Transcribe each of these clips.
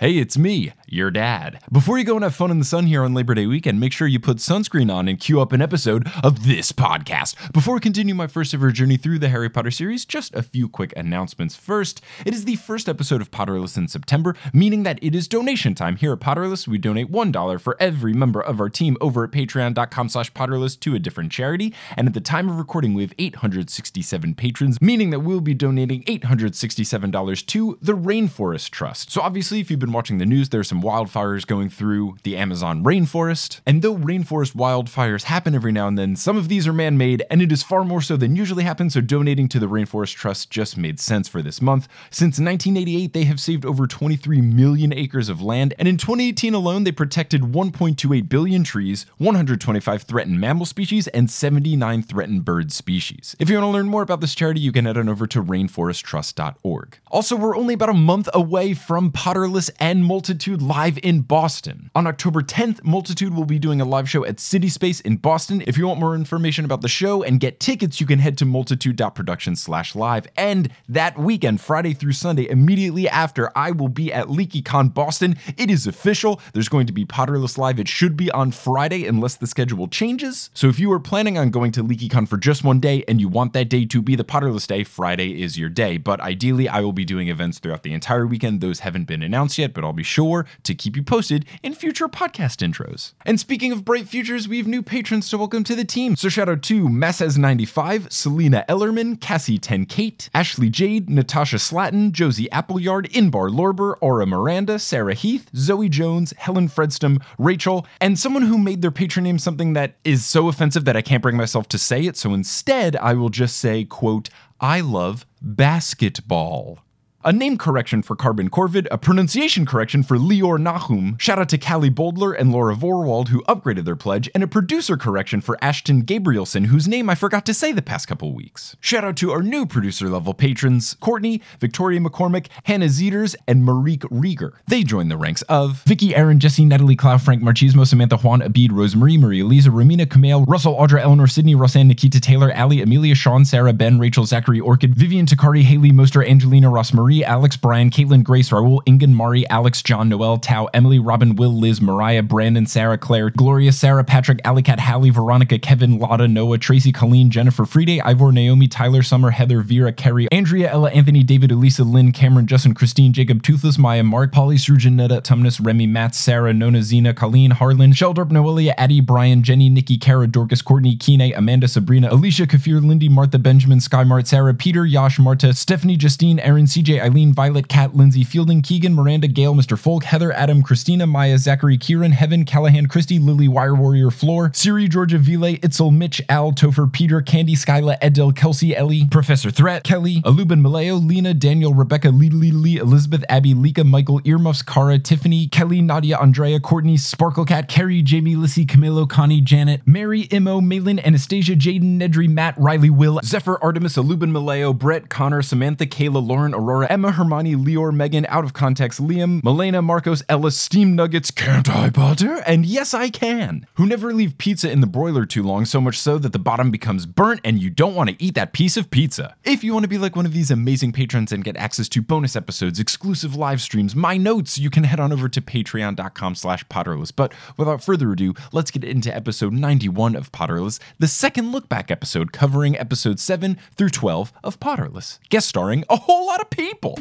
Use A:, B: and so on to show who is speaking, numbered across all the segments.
A: Hey, it's me, your dad. Before you go and have fun in the sun here on Labor Day weekend, make sure you put sunscreen on and queue up an episode of this podcast. Before we continue my first ever journey through the Harry Potter series, just a few quick announcements. First, it is the first episode of Potterless in September, meaning that it is donation time. Here at Potterless, we donate $1 for every member of our team over at patreon.com slash potterless to a different charity. And at the time of recording, we have 867 patrons, meaning that we'll be donating $867 to the Rainforest Trust. So obviously, if you've been watching the news, there's some wildfires going through the Amazon rainforest. And though rainforest wildfires happen every now and then, some of these are man made, and it is far more so than usually happens. So donating to the Rainforest Trust just made sense for this month. Since 1988, they have saved over 23 million acres of land, and in 2018 alone, they protected 1.28 billion trees, 125 threatened mammal species, and 79 threatened bird species. If you want to learn more about this charity, you can head on over to rainforesttrust.org. Also, we're only about a month away from Potterless and Multitude live in Boston. On October 10th, Multitude will be doing a live show at City Space in Boston. If you want more information about the show and get tickets, you can head to multitude.production slash live. And that weekend, Friday through Sunday, immediately after, I will be at LeakyCon Boston. It is official. There's going to be Potterless Live. It should be on Friday unless the schedule changes. So if you are planning on going to LeakyCon for just one day and you want that day to be the Potterless day, Friday is your day. But ideally, I will be doing events throughout the entire weekend. Those haven't been announced yet, but I'll be sure to keep you posted in future podcast intros. And speaking of bright futures, we have new patrons to welcome to the team. So shout out to Masses95, Selena Ellerman, Cassie 10 Kate, Ashley Jade, Natasha Slatton, Josie Appleyard, Inbar Lorber, Aura Miranda, Sarah Heath, Zoe Jones, Helen Fredstom, Rachel, and someone who made their patron name something that is so offensive that I can't bring myself to say it. So instead, I will just say, quote, I love basketball. A name correction for Carbon Corvid, a pronunciation correction for Lior Nahum, shout out to Callie Boldler and Laura Vorwald who upgraded their pledge, and a producer correction for Ashton Gabrielson, whose name I forgot to say the past couple weeks. Shout out to our new producer level patrons, Courtney, Victoria McCormick, Hannah Zeters, and Marique Rieger. They joined the ranks of Vicky, Aaron, Jesse, Natalie, Clow, Frank, Marchismo, Samantha, Juan, Abid, Rosemary, Maria, Lisa, Ramina, Kamale, Russell, Audra, Eleanor, Sydney, Roseanne, Nikita, Taylor, Ali, Amelia, Sean, Sarah, Ben, Rachel, Zachary, Orchid, Vivian, Takari, Haley, Moster, Angelina, Ross Marie, Alex, Brian, Caitlin, Grace, Raul, Ingen, Mari, Alex, John, Noel, Tao, Emily, Robin, Will, Liz, Mariah, Brandon, Sarah, Claire, Gloria, Sarah, Patrick, Alicat, Hallie, Veronica, Kevin, Lotta, Noah, Tracy, Colleen, Jennifer, Friday, Ivor, Naomi, Tyler, Summer, Heather, Vera, Kerry, Andrea, Ella, Anthony, David, Elisa, Lynn, Cameron, Justin, Christine, Jacob, Toothless, Maya, Mark, Polly, Surjanetta, Tumnus, Remy, Matt, Sarah, Nona, Zena, Colleen, Harlan, Sheldorp, Noelia, Addie, Brian, Jenny, Nikki, Kara, Dorcas, Courtney, Kine, Amanda, Sabrina, Alicia, Kafir, Lindy, Martha, Benjamin, Skymart, Sarah, Peter, Yash, Marta, Stephanie, Justine, Aaron, CJ, Eileen, Violet, Kat, Lindsay, Fielding, Keegan, Miranda, Gail, Mr. Folk, Heather, Adam, Christina, Maya, Zachary, Kieran, Heaven, Callahan, Christy, Lily, Wire Warrior, Floor, Siri, Georgia, Vile, Itzel, Mitch, Al, Topher, Peter, Candy, Skyla, Edel, Kelsey, Ellie, Professor Threat, Kelly, Alubin, Maleo, Lena, Daniel, Rebecca, Lee, Lee, Elizabeth, Abby, Lika, Michael, Earmuffs, Kara, Tiffany, Kelly, Nadia, Andrea, Courtney, Sparkle Cat, Carrie, Jamie, Lissy, Camilo, Connie, Janet, Mary, Imo, Malin, Anastasia, Jaden, Nedry, Matt, Riley, Will, Zephyr, Artemis, Alubin, Maleo, Brett, Connor, Samantha, Kayla, Lauren, Aurora, Emma, Hermione, Leor, Megan, Out of Context, Liam, Melena, Marcos, Ella, Steam Nuggets, can't I, Potter? And yes, I can. Who never leave pizza in the broiler too long, so much so that the bottom becomes burnt and you don't want to eat that piece of pizza. If you want to be like one of these amazing patrons and get access to bonus episodes, exclusive live streams, my notes, you can head on over to patreon.com slash potterless. But without further ado, let's get into episode 91 of Potterless, the second look back episode covering episode 7 through 12 of Potterless, guest starring a whole lot of people. Hello,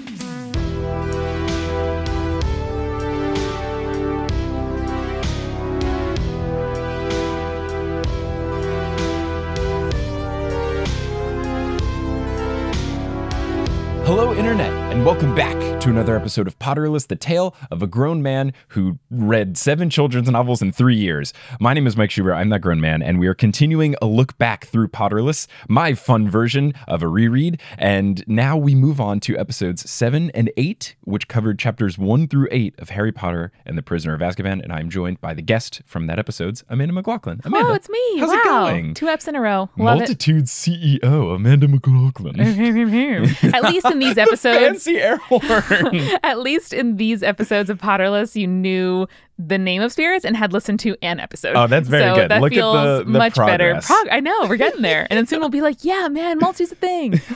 A: Internet, and welcome back to another episode of Potterless, the tale of a grown man who read seven children's novels in three years. My name is Mike Schubert. I'm that grown man, and we are continuing a look back through Potterless, my fun version of a reread. And now we move on to episodes seven and eight, which covered chapters one through eight of Harry Potter and the Prisoner of Azkaban. And I'm joined by the guest from that episode's Amanda McLoughlin. Oh, Amanda,
B: oh, it's me.
A: How's
B: wow.
A: it going?
B: Two eps in a row. Love
A: Multitude CEO Amanda McLoughlin.
B: it. At least in these episodes,
A: Air horn.
B: at least in these episodes of Potterless, you knew the name of spirits and had listened to an episode.
A: Oh, that's very
B: so
A: good.
B: That
A: Look at
B: feels
A: the- the
B: much better. Prog- I know we're getting there, and then soon we'll be like, yeah, man, multi's a thing.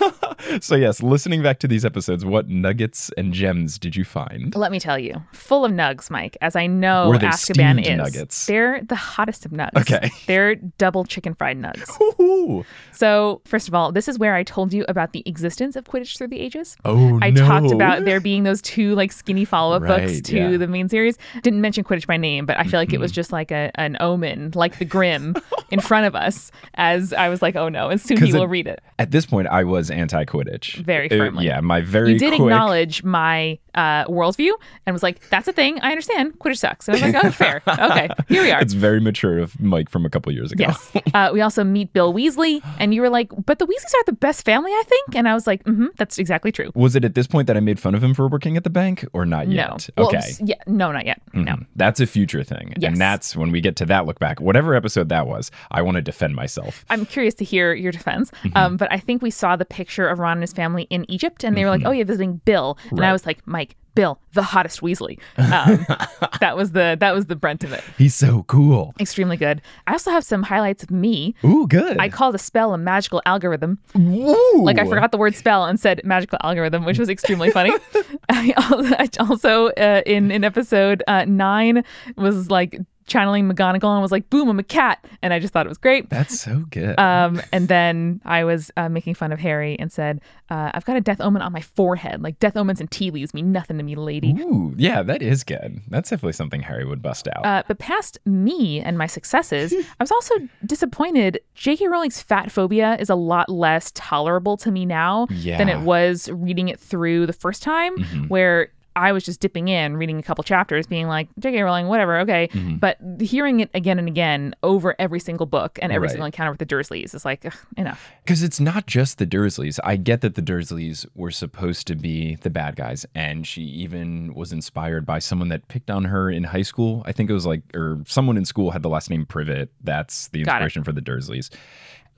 A: So, yes, listening back to these episodes, what nuggets and gems did you find?
B: Let me tell you, full of nugs, Mike. As I know,
A: Were they
B: Azkaban is.
A: Nuggets?
B: They're the hottest of nugs.
A: Okay.
B: They're double chicken fried nugs.
A: Ooh.
B: So, first of all, this is where I told you about the existence of Quidditch through the ages.
A: Oh,
B: I
A: no.
B: talked about there being those two like skinny follow up books to
A: yeah.
B: the main series. Didn't mention Quidditch by name, but I feel like it was
A: Mm-hmm.
B: just like a, an omen, like the Grim, in front of us. As I was like, oh no, and soon he
A: 'Cause it-
B: will read it.
A: At this point, I was anti Quidditch.
B: Very firmly.
A: yeah, my very
B: You did
A: quick-
B: acknowledge my uh, worldview and was like, that's a thing. I understand. Quidditch sucks. And I was like, oh, fair. Okay, here we are.
A: It's very mature of Mike from a couple years ago.
B: Yes. Uh, we also meet Bill Weasley, and you were like, but the Weasleys are the best family, I think. And I was like, mm-hmm, that's exactly true.
A: Was it at this point that I made fun of him for working at the bank or not
B: No.
A: yet?
B: Well,
A: okay.
B: s- yeah. No, not yet. No.
A: That's a future thing.
B: Yes.
A: And that's when we get to that look back. Whatever episode that was, I want to defend myself.
B: I'm curious to hear your defense.
A: Mm-hmm.
B: Um, but I think we saw the picture of Ron and his family in Egypt, and they were like, "Oh, yeah, visiting Bill," and
A: Mm-hmm. Right.
B: I was like, "Mike, Bill, the hottest Weasley." Um, that was the that was the brunt of it.
A: He's so cool.
B: Extremely good. I also have some highlights of me.
A: Ooh, good.
B: I called a spell a magical algorithm.
A: Ooh.
B: Like I forgot the word spell and said magical algorithm, which was extremely funny. I al- I also uh, in in episode uh, nine was like channeling McGonagall and was like, "Boom, I'm a cat," and I just thought it was great.
A: That's so good.
B: Um, and then I was uh, making fun of Harry and said, uh, "I've got a death omen on my forehead. Like death omens and tea leaves mean nothing to me, lady."
A: Ooh, yeah, that is good. That's definitely something Harry would bust out.
B: Uh, but past me and my successes, I was also disappointed. J.K. Rowling's fat phobia is a lot less tolerable to me now than
A: Yeah. Mm-hmm.
B: it was reading it through the first time, where I was just dipping in, reading a couple chapters, being like, J.K. Rowling, whatever, okay.
A: Mm-hmm.
B: But hearing it again and again over every single book and every
A: Right.
B: single encounter with the Dursleys is like, ugh, enough.
A: Because it's not just the Dursleys. I get that the Dursleys were supposed to be the bad guys, and she even was inspired by someone that picked on her in high school. I think it was like, or someone in school had the last name Privet. That's the inspiration for the Dursleys.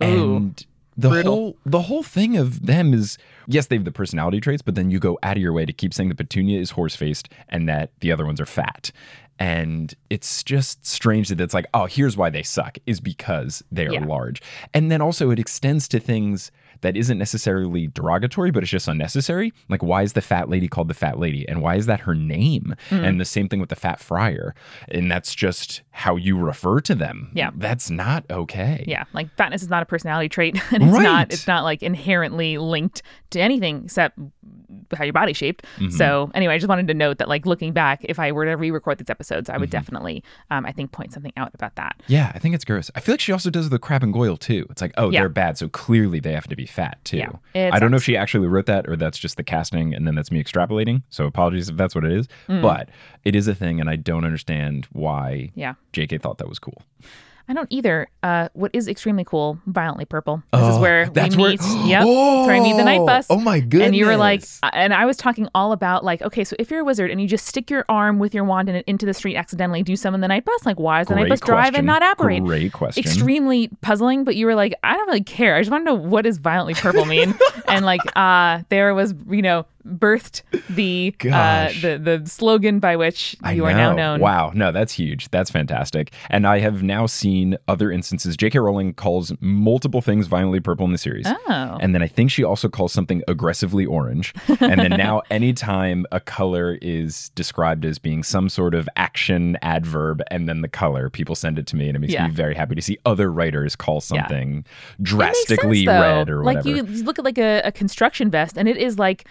B: Ooh.
A: And the
B: Brutal.
A: whole the whole thing of them is yes, they have the personality traits, but then you go out of your way to keep saying that Petunia is horse faced and that the other ones are fat. And it's just strange that it's like, oh, here's why they suck, is because they are
B: Yeah.
A: large. And then also it extends to things that isn't necessarily derogatory, but it's just unnecessary. Like, why is the fat lady called the fat lady? And why is that her name?
B: Hmm.
A: And the same thing with the fat friar. And that's just how you refer to them.
B: Yeah.
A: That's not okay.
B: Yeah, like fatness is not a personality trait, and it's
A: Right.
B: not it's not like inherently linked to anything except how your body's shaped.
A: Mm-hmm.
B: So anyway, I just wanted to note that like looking back, if I were to re-record these episodes, I would
A: Mm-hmm.
B: definitely, um, I think, point something out about that.
A: Yeah, I think it's gross. I feel like she also does the Crabbe and Goyle too. It's like, oh,
B: Yeah.
A: they're bad, so clearly they have to be fat too.
B: Yeah,
A: I don't know if she actually wrote that or that's just the casting and then that's me extrapolating. So apologies if that's what it is.
B: Mm.
A: But it is a thing and I don't understand why
B: Yeah.
A: JK thought that was cool.
B: I don't either. Uh, what is extremely cool, violently purple. This is
A: Oh,
B: where
A: that's
B: we
A: where-
B: meet. yep, that's where I meet the Knight Bus.
A: Oh my goodness!
B: And you were like, and I was talking all about like, okay, so if you're a wizard and you just stick your arm with your wand in, into the street accidentally, do summon the Knight Bus? Like, why does the night
A: Great
B: bus drive
A: question.
B: and not operate?
A: Great question.
B: Extremely puzzling, but you were like, I don't really care. I just want to know what does violently purple mean. and like, uh, there was, you know, birthed the uh, the the slogan by which you are now known.
A: Wow, no, that's huge. That's fantastic. And I have now seen other instances. J.K. Rowling calls multiple things violently purple in the series.
B: Oh.
A: And then I think she also calls something aggressively orange. and then now, anytime a color is described as being some sort of action adverb and then the color, people send it to me. And it makes
B: Yeah.
A: me very happy to see other writers call something
B: makes
A: drastically
B: sense,
A: red or whatever.
B: Like you, you look at like a, a construction vest, and it is like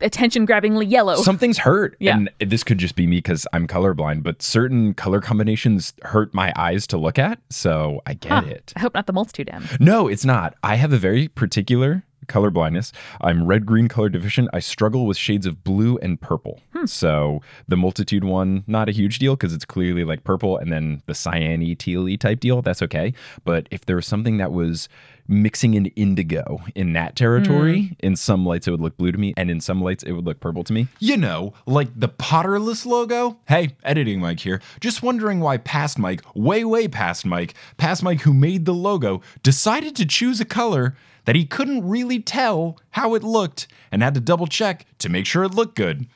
B: attention grabbingly yellow.
A: Something's hurt.
B: Yeah.
A: And this could just be me because I'm colorblind, but certain color combinations hurt my eyes to look at. So I get
B: Huh.
A: it.
B: I hope not the multitude M.
A: No, it's not. I have a very particular color blindness. I'm red green color deficient. I struggle with shades of blue and purple.
B: Hmm.
A: So the multitude one, not a huge deal because it's clearly like purple, and then the cyan teal type deal, that's okay. But if there was something that was mixing in indigo in that territory,
B: Hmm.
A: in some lights it would look blue to me, and in some lights it would look purple to me. You know, like the Potterless logo. Hey, editing Mike here. Just wondering why past Mike, way way past Mike, past Mike who made the logo, decided to choose a color that he couldn't really tell how it looked and had to double check to make sure it looked good.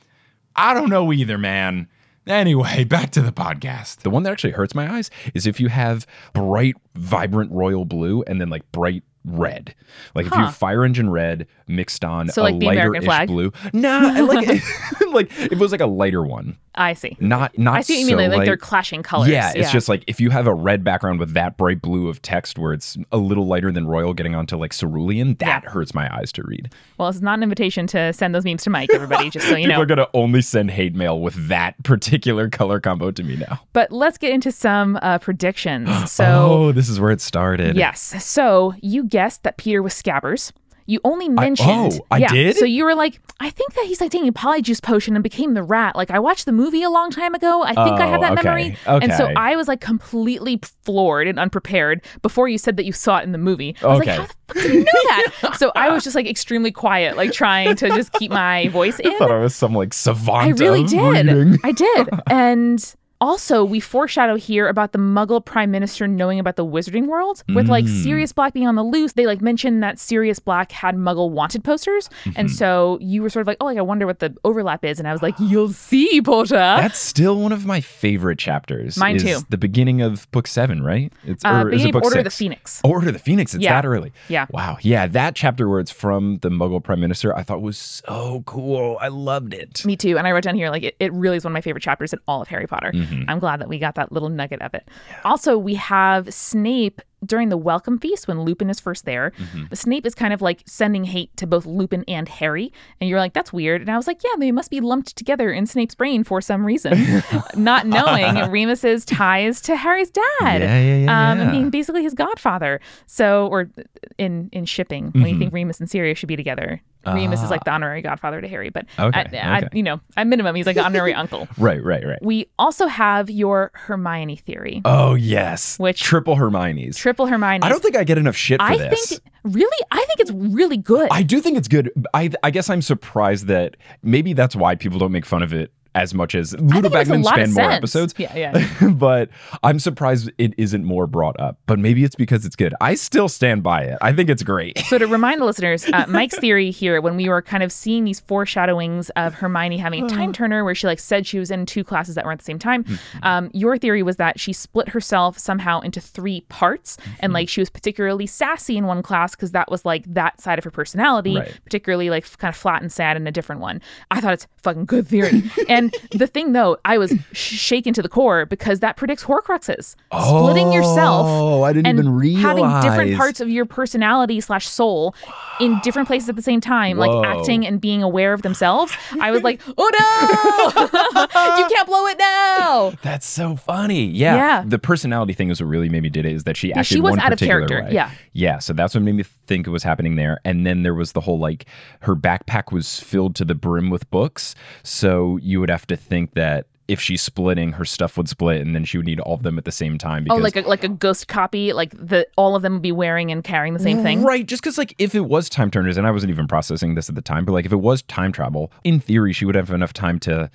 A: I don't know either, man. Anyway, back to the podcast. The one that actually hurts my eyes is if you have bright, vibrant royal blue and then like bright red. Like if you
B: Huh.
A: have fire engine red mixed on
B: So,
A: a
B: like the
A: lighter
B: American flag?
A: blue. Nah, I like like if it was like a lighter one.
B: I see.
A: Not not
B: I see what you mean.
A: so
B: Like, like they're clashing colors.
A: Yeah, it's just like if you have a red background with that bright blue of text where it's a little lighter than royal getting onto like cerulean, that
B: Yeah.
A: hurts my eyes to read.
B: Well, it's not an invitation to send those memes to Mike, everybody, just so you know, People
A: are gonna only send hate mail with that particular color combo to me now.
B: But let's get into some uh, predictions. So,
A: oh, this is where it started.
B: yes. So you guessed that Peter was Scabbers. You only mentioned.
A: oh, I did?
B: So you were like, I think that he's like taking a polyjuice potion and became the rat. Like I watched the movie a long time ago. I think I have
A: Oh,
B: that
A: okay.
B: memory. And so I was like completely floored and unprepared before you said that you saw it in the movie. I was
A: Okay.
B: like, how the fuck did you know that? so I was just like extremely quiet, like trying to just keep my voice in.
A: I thought I was some like savant.
B: I really did.
A: reading.
B: I did. And also, we foreshadow here about the Muggle Prime Minister knowing about the Wizarding World. With like
A: Mm.
B: Sirius Black being on the loose, they like mentioned that Sirius Black had Muggle wanted posters, and
A: Mm-hmm.
B: so you were sort of like, "Oh, like I wonder what the overlap is," and I was like, "You'll see, Potter."
A: That's still one of my favorite chapters.
B: Mine
A: is
B: too.
A: The beginning of book seven, right? It's
B: Uh,
A: or
B: beginning
A: it book
B: Order of the? Phoenix.
A: Order of the Phoenix. It's
B: Yeah.
A: that early.
B: Yeah.
A: Wow. Yeah, that chapter where it's from the Muggle Prime Minister, I thought was so cool. I loved it.
B: Me too. And I wrote down here, like, it, it really is one of my favorite chapters in all of Harry Potter.
A: Mm-hmm. Mm-hmm.
B: I'm glad that we got that little nugget of it. Also, we have Snape during the welcome feast when Lupin is first there.
A: Mm-hmm.
B: Snape is kind of like sending hate to both Lupin and Harry. And you're like, that's weird. And I was like, yeah, they must be lumped together in Snape's brain for some reason, not knowing Remus's ties to Harry's dad.
A: Yeah, yeah, yeah,
B: Um, and
A: yeah.
B: being basically his godfather. So, or in in shipping, when you think Remus and Sirius should be together. Remus is like the honorary godfather to Harry, but
A: Ah. Okay,
B: I,
A: okay.
B: you know, at minimum, he's like an honorary uncle.
A: Right, right, right.
B: We also have your Hermione theory,
A: Oh yes.
B: Which-
A: triple Hermione's.
B: triple Hermione.
A: I don't think I get enough shit for
B: I
A: this.
B: think really, I think it's really good.
A: I do think it's good. I I guess I'm surprised that maybe that's why people don't make fun of it as much as Ludo
B: think it makes a
A: Bagman spend more episodes.
B: Yeah, yeah.
A: but I'm surprised it isn't more brought up. But maybe it's because it's good. I still stand by it. I think it's great.
B: So to remind the listeners, uh, Mike's theory here, when we were kind of seeing these foreshadowings of Hermione having a time turner, where she like said she was in two classes that were at the same time, um, your theory was that she split herself somehow into three parts, and like she was particularly sassy in one class because that was like that side of her personality,
A: Right.
B: particularly like kind of flat and sad in a different one. I thought it's fucking good theory. and the thing though, I was shaken to the core because that predicts Horcruxes, splitting yourself.
A: Oh, I didn't
B: and
A: even
B: having different parts of your personality slash soul in different places at the same time,
A: Whoa.
B: like acting and being aware of themselves. I was like, oh no, you can't blow it now.
A: That's so funny. Yeah.
B: Yeah.
A: The personality thing is what really made me did it is that she acted
B: she was
A: one
B: out of character.
A: way.
B: Yeah.
A: Yeah. So that's what made me think it was happening there. And then there was the whole like her backpack was filled to the brim with books. So you would have to think that if she's splitting, her stuff would split and then she would need all of them at the same time.
B: Oh, like a, like a ghost copy, like the all of them would be wearing and carrying the same thing.
A: Right, just because like if it was time turners, and I wasn't even processing this at the time, but like if it was time travel, in theory, she would have enough time to.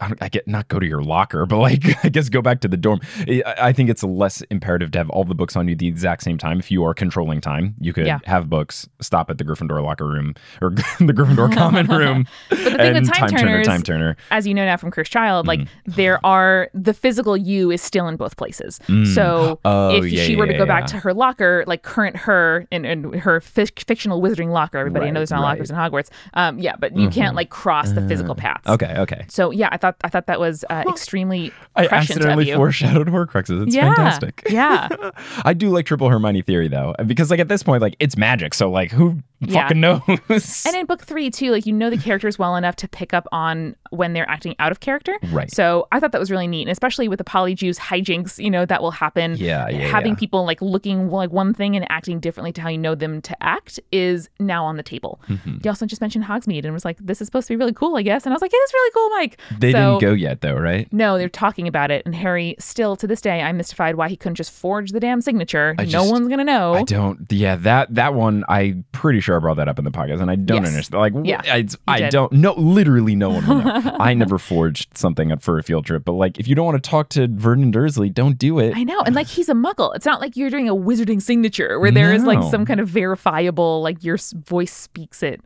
A: I, don't- I get not go to your locker, but like I guess go back to the dorm. I, I think it's less imperative to have all the books on you the exact same time. If you are controlling time, you could
B: Yeah.
A: have books, stop at the Gryffindor locker room or the Gryffindor common room,
B: But the thing with time,
A: turner,
B: turners,
A: time turner.
B: as you know now from Cursed Child, like
A: Mm-hmm.
B: there are the physical you is still in both places. So
A: Oh,
B: if
A: yeah,
B: she were to
A: yeah,
B: go back to her locker, like current her in, in her fic- fictional wizarding locker, everybody
A: Right,
B: knows there's not
A: right.
B: lockers in Hogwarts. Um, yeah, but you can't like cross the physical paths.
A: Okay, okay.
B: So yeah, I thought thought I thought that was uh, extremely
A: I
B: prescient of
A: accidentally
B: you.
A: foreshadowed Horcruxes. It's
B: yeah,
A: fantastic.
B: yeah.
A: I do like triple Hermione theory though, because like at this point, like it's magic, so like who
B: Yeah.
A: fucking knows?
B: And in book three too, like you know the characters well enough to pick up on when they're acting out of character.
A: Right.
B: So I thought that was really neat, and especially with the polyjuice hijinks, you know, that will happen.
A: Yeah, yeah,
B: Having
A: yeah.
B: people like looking like one thing and acting differently to how you know them to act is now on the table.
A: Mm-hmm.
B: You also just mentioned Hogsmeade and was like, "This is supposed to be really cool, I guess." And I was like, "It is really cool, Mike."
A: they
B: So-
A: didn't go yet though, right?
B: No, they're talking about it, and Harry still to this day, I'm mystified why he couldn't just forge the damn signature.
A: I
B: no
A: just-
B: one's gonna know.
A: I don't. Yeah, that that one. I'm pretty sure I brought that up in the podcast, and I don't
B: Yes.
A: understand. Like,
B: Yeah,
A: I, I don't. No, literally, no one will know. I never forged something for a field trip, but like, if you don't want to talk to Vernon Dursley, don't do it.
B: I know. And like he's a muggle. It's not like you're doing a wizarding signature where there is like some kind of verifiable, like your voice speaks it.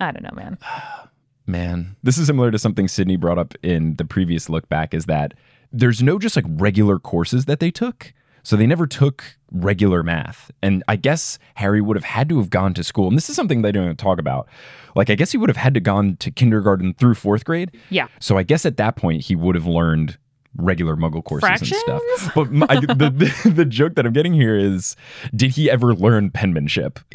B: I don't know, man.
A: Man, this is similar to something Sydney brought up in the previous look back. Is that there's no just like regular courses that they took. So they never took regular math. And I guess Harry would have had to have gone to school. And this is something they don't talk about. Like, I guess he would have had to gone to kindergarten through fourth grade.
B: Yeah.
A: So I guess at that point he would have learned regular muggle courses and stuff. But my, the, the the joke that I'm getting here is did he ever learn penmanship?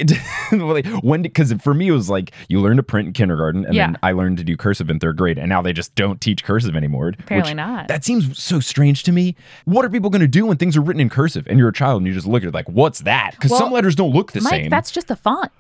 A: When because for me it was like you learn to print in kindergarten and
B: Yeah.
A: then I learned to do cursive in third grade and now they just don't teach cursive anymore.
B: Apparently not.
A: That seems so strange to me. What are people going to do when things are written in cursive and you're a child and you just look at it like what's that? Cuz
B: Well,
A: some letters don't look the
B: Mike,
A: same.
B: that's just a font.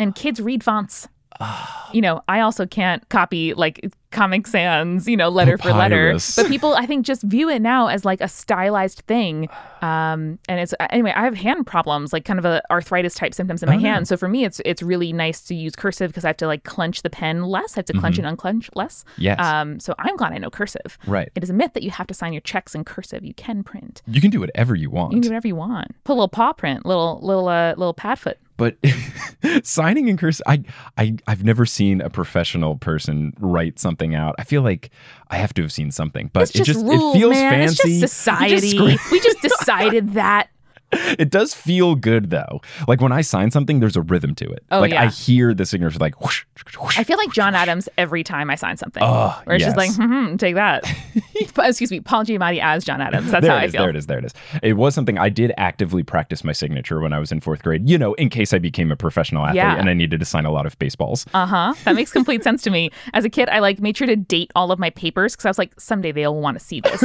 B: And kids read fonts. you know, I also can't copy like Comic Sans, you know, letter for letter. But people, I think, just view it now as like a stylized thing. Um, and it's anyway, I have hand problems, like kind of a arthritis type symptoms in my
A: Oh,
B: hand. So for me, it's it's really nice to use cursive because I have to like clench the pen less. I have to clench and unclench less.
A: Mm-hmm. Yes.
B: Um, so I'm glad I know cursive.
A: Right.
B: It is a myth that you have to sign your checks in cursive. You can print.
A: you can do whatever you want.
B: You can do whatever you want. Put a little paw print, little little uh, little Padfoot.
A: But signing in cursive I, I i've never seen a professional person write something out i feel like i have to have seen something but
B: It's
A: it
B: just
A: just
B: rules,
A: it feels
B: man.
A: fancy
B: It's just
A: You just
B: society. we just decided that.
A: it does feel good though like when i sign something there's a rhythm to it
B: Oh,
A: like i hear the signature like whoosh, whoosh.
B: I feel like John Adams every time I sign something.
A: Oh,
B: Where it's just like, hmm, take that. Excuse me, Paul Giamatti as John Adams. That's
A: there
B: how
A: it
B: I feel.
A: there it is there it is it was something i did actively practice my signature when i was in fourth grade you know in case i became a professional athlete
B: Yeah.
A: and i needed to sign a lot of baseballs
B: Uh huh. That makes complete sense to me. As a kid, I like made sure to date all of my papers because I was like, someday they'll want to see this.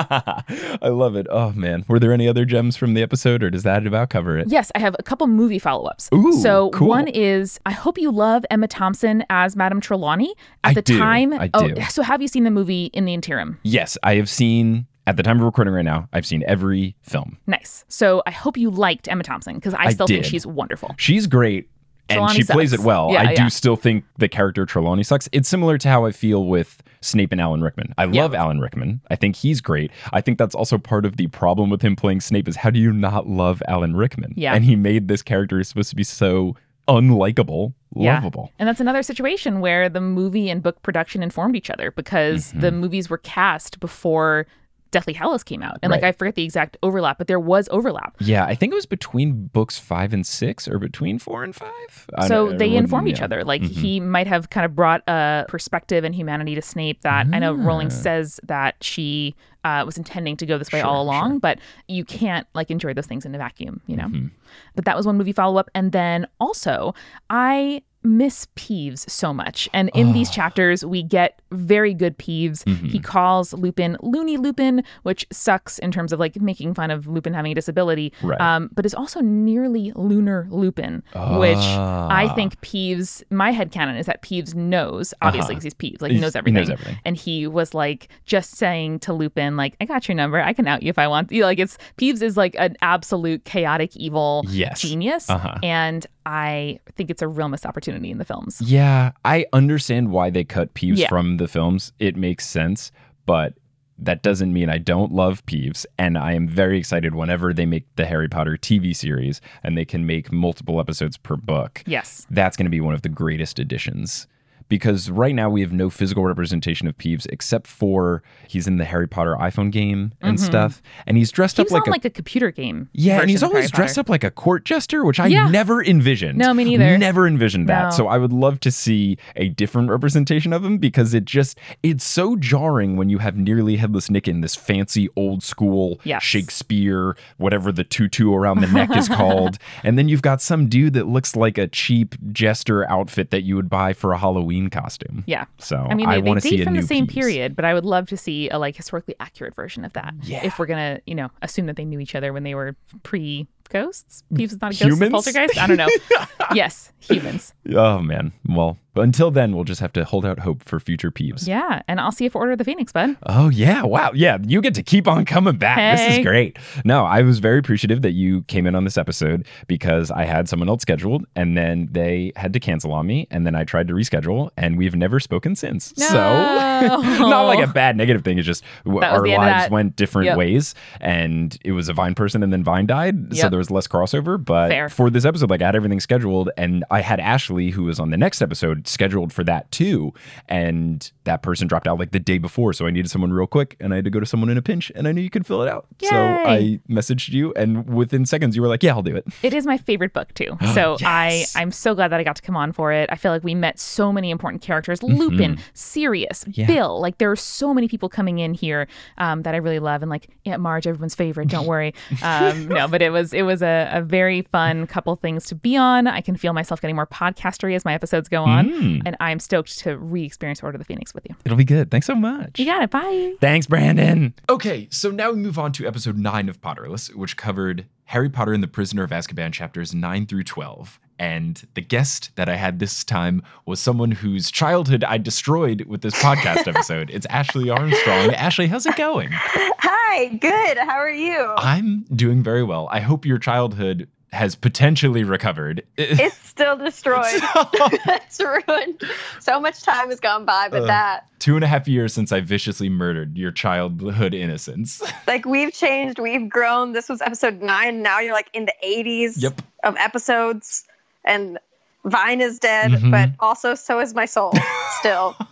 A: I love it. Oh man, were there any other gems from the episode, or does that about cover it?
B: yes, I have a couple movie follow ups.
A: Ooh,
B: so
A: cool.
B: one is I hope you love Emma Thompson as Madame Trelawney. At
A: I
B: the
A: do.
B: time,
A: I
B: oh,
A: do.
B: so have you seen the movie in the interim?
A: Yes, I have seen. At the time of recording right now, I've seen every film.
B: Nice. So I hope you liked Emma Thompson because I
A: I
B: still think she's wonderful.
A: She's great, and she plays it well.
B: Yeah,
A: I do
B: yeah.
A: still think the character Trelawney sucks. It's similar to how I feel with Snape and Alan Rickman. I
B: Yeah.
A: love Alan Rickman. I think he's great. I think that's also part of the problem with him playing Snape is how do you not love Alan Rickman?
B: Yeah.
A: and he made this character who's supposed to be so unlikable,
B: Yeah.
A: lovable.
B: And that's another situation where the movie and book production informed each other because the
A: Mm-hmm.
B: movies were cast before Deathly Hallows came out. And like I forget the exact overlap, but there was overlap.
A: Yeah, I think it was between books five and six, or between four and five. I
B: So they
A: it
B: informed each other. Like
A: Mhm.
B: he might have kind of brought a perspective and humanity to Snape that I know Rowling
A: Ah.
B: says that she uh, was intending to go this way
A: Sure,
B: all along,
A: sure.
B: but you can't like enjoy those things in a vacuum, you know?
A: Mhm.
B: But that was one movie follow up. And then also, I miss Peeves so much. And in these
A: Oh.
B: chapters, we get very good Peeves.
A: Mm-hmm.
B: He calls Lupin Loony Lupin, which sucks in terms of like making fun of Lupin having a disability.
A: Right.
B: Um, but is also nearly Lunar Lupin, which I
A: Ah.
B: think Peeves, my headcanon is that Peeves knows, obviously,
A: Uh-huh.
B: because he's Peeves, like he
A: He's-
B: knows everything.
A: knows everything.
B: And he was like just saying to Lupin, like, I got your number. I can out you if I want. You know, like it's Peeves is like an absolute chaotic evil
A: Yes.
B: genius.
A: Uh-huh.
B: And I think it's a real missed opportunity in the films.
A: Yeah, I understand why they cut Peeves
B: Yeah.
A: from the films. It makes sense, but that doesn't mean I don't love Peeves. And I am very excited whenever they make the Harry Potter TV series and they can make multiple episodes per book.
B: Yes.
A: That's going to be one of the greatest additions because right now we have no physical representation of Peeves except for he's in the Harry Potter iPhone game and mm-hmm. stuff, and he's dressed
B: He
A: up like a
B: like a computer game.
A: yeah, and he's always dressed up like a court jester, which I
B: Yeah.
A: never envisioned.
B: No, me neither.
A: Never envisioned that.
B: No.
A: So I would love to see a different representation of him because it just it's so jarring when you have nearly headless Nick in this fancy old school
B: Yes.
A: Shakespeare, whatever the tutu around the neck is called, and then you've got some dude that looks like a cheap jester outfit that you would buy for a Halloween costume.
B: Yeah.
A: So
B: I mean, they,
A: want to see
B: from the same
A: Peeves.
B: period, but I would love to see a like historically accurate version of that.
A: Yeah.
B: If we're gonna, you know, assume that they knew each other when they were pre ghosts. Peeves is not a ghost,
A: Humans?
B: poltergeist. I don't know. yes, humans.
A: Oh man. Well, but until then, we'll just have to hold out hope for future Peeves.
B: Yeah, and I'll see you for Order of the Phoenix, bud.
A: Oh yeah, wow. Yeah, you get to keep on coming back. This is great. No, I was very appreciative that you came in on this episode because I had someone else scheduled and then they had to cancel on me and then I tried to reschedule and we've never spoken since. So not like a bad negative thing, it's just our
B: the end of
A: lives went different
B: Yep.
A: ways and it was a Vine person and then Vine died, so
B: Yep.
A: There was less crossover, but
B: Fair.
A: for this episode like I had everything scheduled and I had Ashley who was on the next episode scheduled for that too and that person dropped out like the day before so I needed someone real quick and I had to go to someone in a pinch and I knew you could fill it out. So I messaged you and within seconds you were like, "Yeah, I'll do it."
B: It is my favorite book too. So I
A: Yes.
B: I'm so glad that I got to come on for it. I feel like we met so many important characters: Lupin, Sirius,
A: Mm-hmm. Yeah.
B: Bill. Like there are so many people coming in here um, that I really love, and like Aunt Marge, everyone's favorite. Don't worry. Um, no, but it was it was a, a very fun couple things to be on. I can feel myself getting more podcastery as my episodes go on,
A: Mm.
B: and I'm stoked to re-experience Order of the Phoenix with you.
A: It'll be good. Thanks so much.
B: You got it. Bye.
A: Thanks, Brandon. Okay, so now we move on to episode 9 of Potterless, which covered Harry Potter and the Prisoner of Azkaban chapters 9 through 12. And the guest that I had this time was someone whose childhood I destroyed with this podcast episode. It's Ashley Armstrong. Ashley, how's it going?
C: Hi, good. How are you?
A: I'm doing very well. I hope your childhood has potentially recovered.
C: It's still destroyed. it's ruined. So much time has gone by, but
A: Ugh.
C: that,
A: Two and a half years since I viciously murdered your childhood innocence.
C: like, we've changed, we've grown. This was episode nine. Now you're like in the 80s
A: Yep.
C: of episodes, and Vine is dead,
A: Mhm.
C: but also so is my soul still.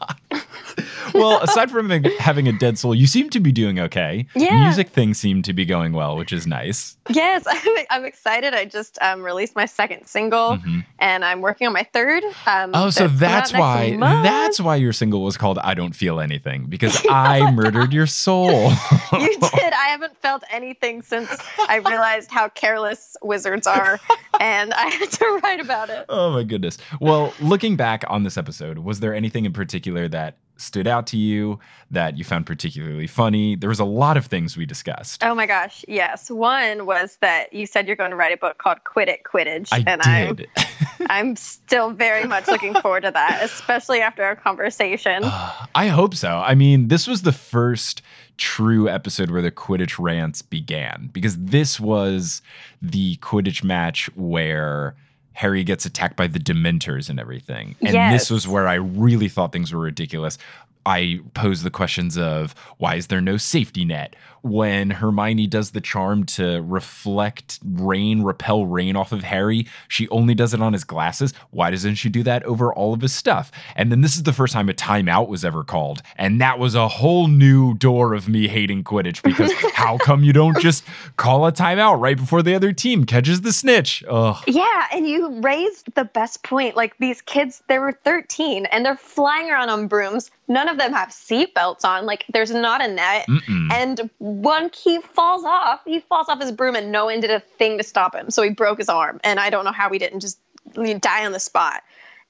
A: well, aside from having- a dead soul, you seem to be doing okay.
C: Yeah.
A: Music things seem to be going well, which is nice.
C: yes, I'm, I'm excited. I just um, released my second single,
A: Mhm.
C: and I'm working on my third. Um,
A: Oh, so
C: that's
A: that's
C: coming out
A: why that's why your single was called "I Don't Feel Anything" because I murdered your soul.
C: you did. I haven't felt anything since I realized how careless wizards are, and I had to write about it.
A: oh my goodness. Well, looking back on this episode, was there anything in particular that stood out to you that you found particularly funny? There was a lot of things we discussed.
C: Oh my gosh, yes. One was that you said you're going to write a book called Quit It Quidditch,
A: I
C: and
A: did.
C: I'm I'm still very much looking forward to that, especially after our conversation.
A: I hope so. I mean, this was the first true episode where the Quidditch rants began because this was the Quidditch match where Harry gets attacked by the Dementors and everything. And this
C: Yes.
A: was where I really thought things were ridiculous. I posed the questions of why is there no safety net? When Hermione does the charm to reflect rain, repel rain off of Harry, she only does it on his glasses. Why doesn't she do that over all of his stuff? And then this is the first time a timeout was ever called. And that was a whole new door of me hating Quidditch because how come you don't just call a timeout right before the other team catches the snitch? Ugh.
C: Yeah, and you raised the best point. Like these kids, they were 13 and they're flying around on brooms. None of them have seatbelts on. Like there's not a net.
A: Mm-mm.
C: And one he falls off. He falls off his broom and no one did a thing to stop him. So he broke his arm. And I don't know how he didn't just die on the spot.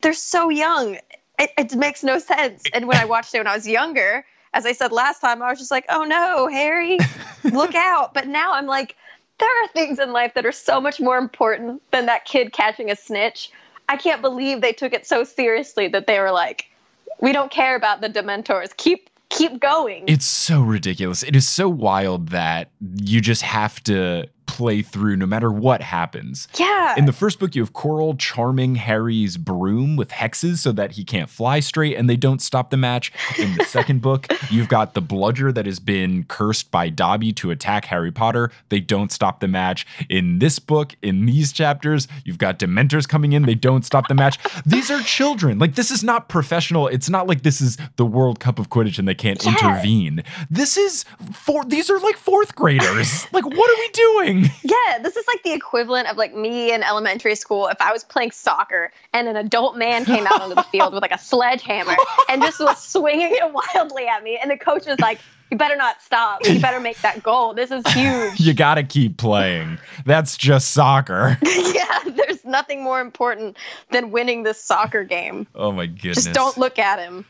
C: They're so young. It, it makes no sense. And when I watched it when I was younger, as I said last time, I was just like, oh no, Harry, look out. But now I'm like, there are things in life that are so much more important than that kid catching a snitch. I can't believe they took it so seriously that they were like, we don't care about the dementors. Keep keep going.
A: It's so ridiculous. It is so wild that you just have to play through no matter what happens.
C: Yeah.
A: In the first book, you have Quirrell charming Harry's broom with hexes so that he can't fly straight and they don't stop the match. In the second book, you've got the bludger that has been cursed by Dobby to attack Harry Potter. They don't stop the match. In this book, in these chapters, you've got Dementors coming in. They don't stop the match. These are children. Like, this is not professional. It's not like this is the World Cup of Quidditch and they can't
C: Yeah.
A: intervene. This is for these are like fourth graders. like, what are we doing?
C: Yeah, this is like the equivalent of like me in elementary school if I was playing soccer and an adult man came out onto the field with like a sledgehammer and just was swinging it wildly at me. And the coach was like, You better not stop. You better make that goal. This is huge.
A: You gotta keep playing. That's just soccer.
C: yeah, there's nothing more important than winning this soccer game.
A: Oh my goodness.
C: Just don't look at him.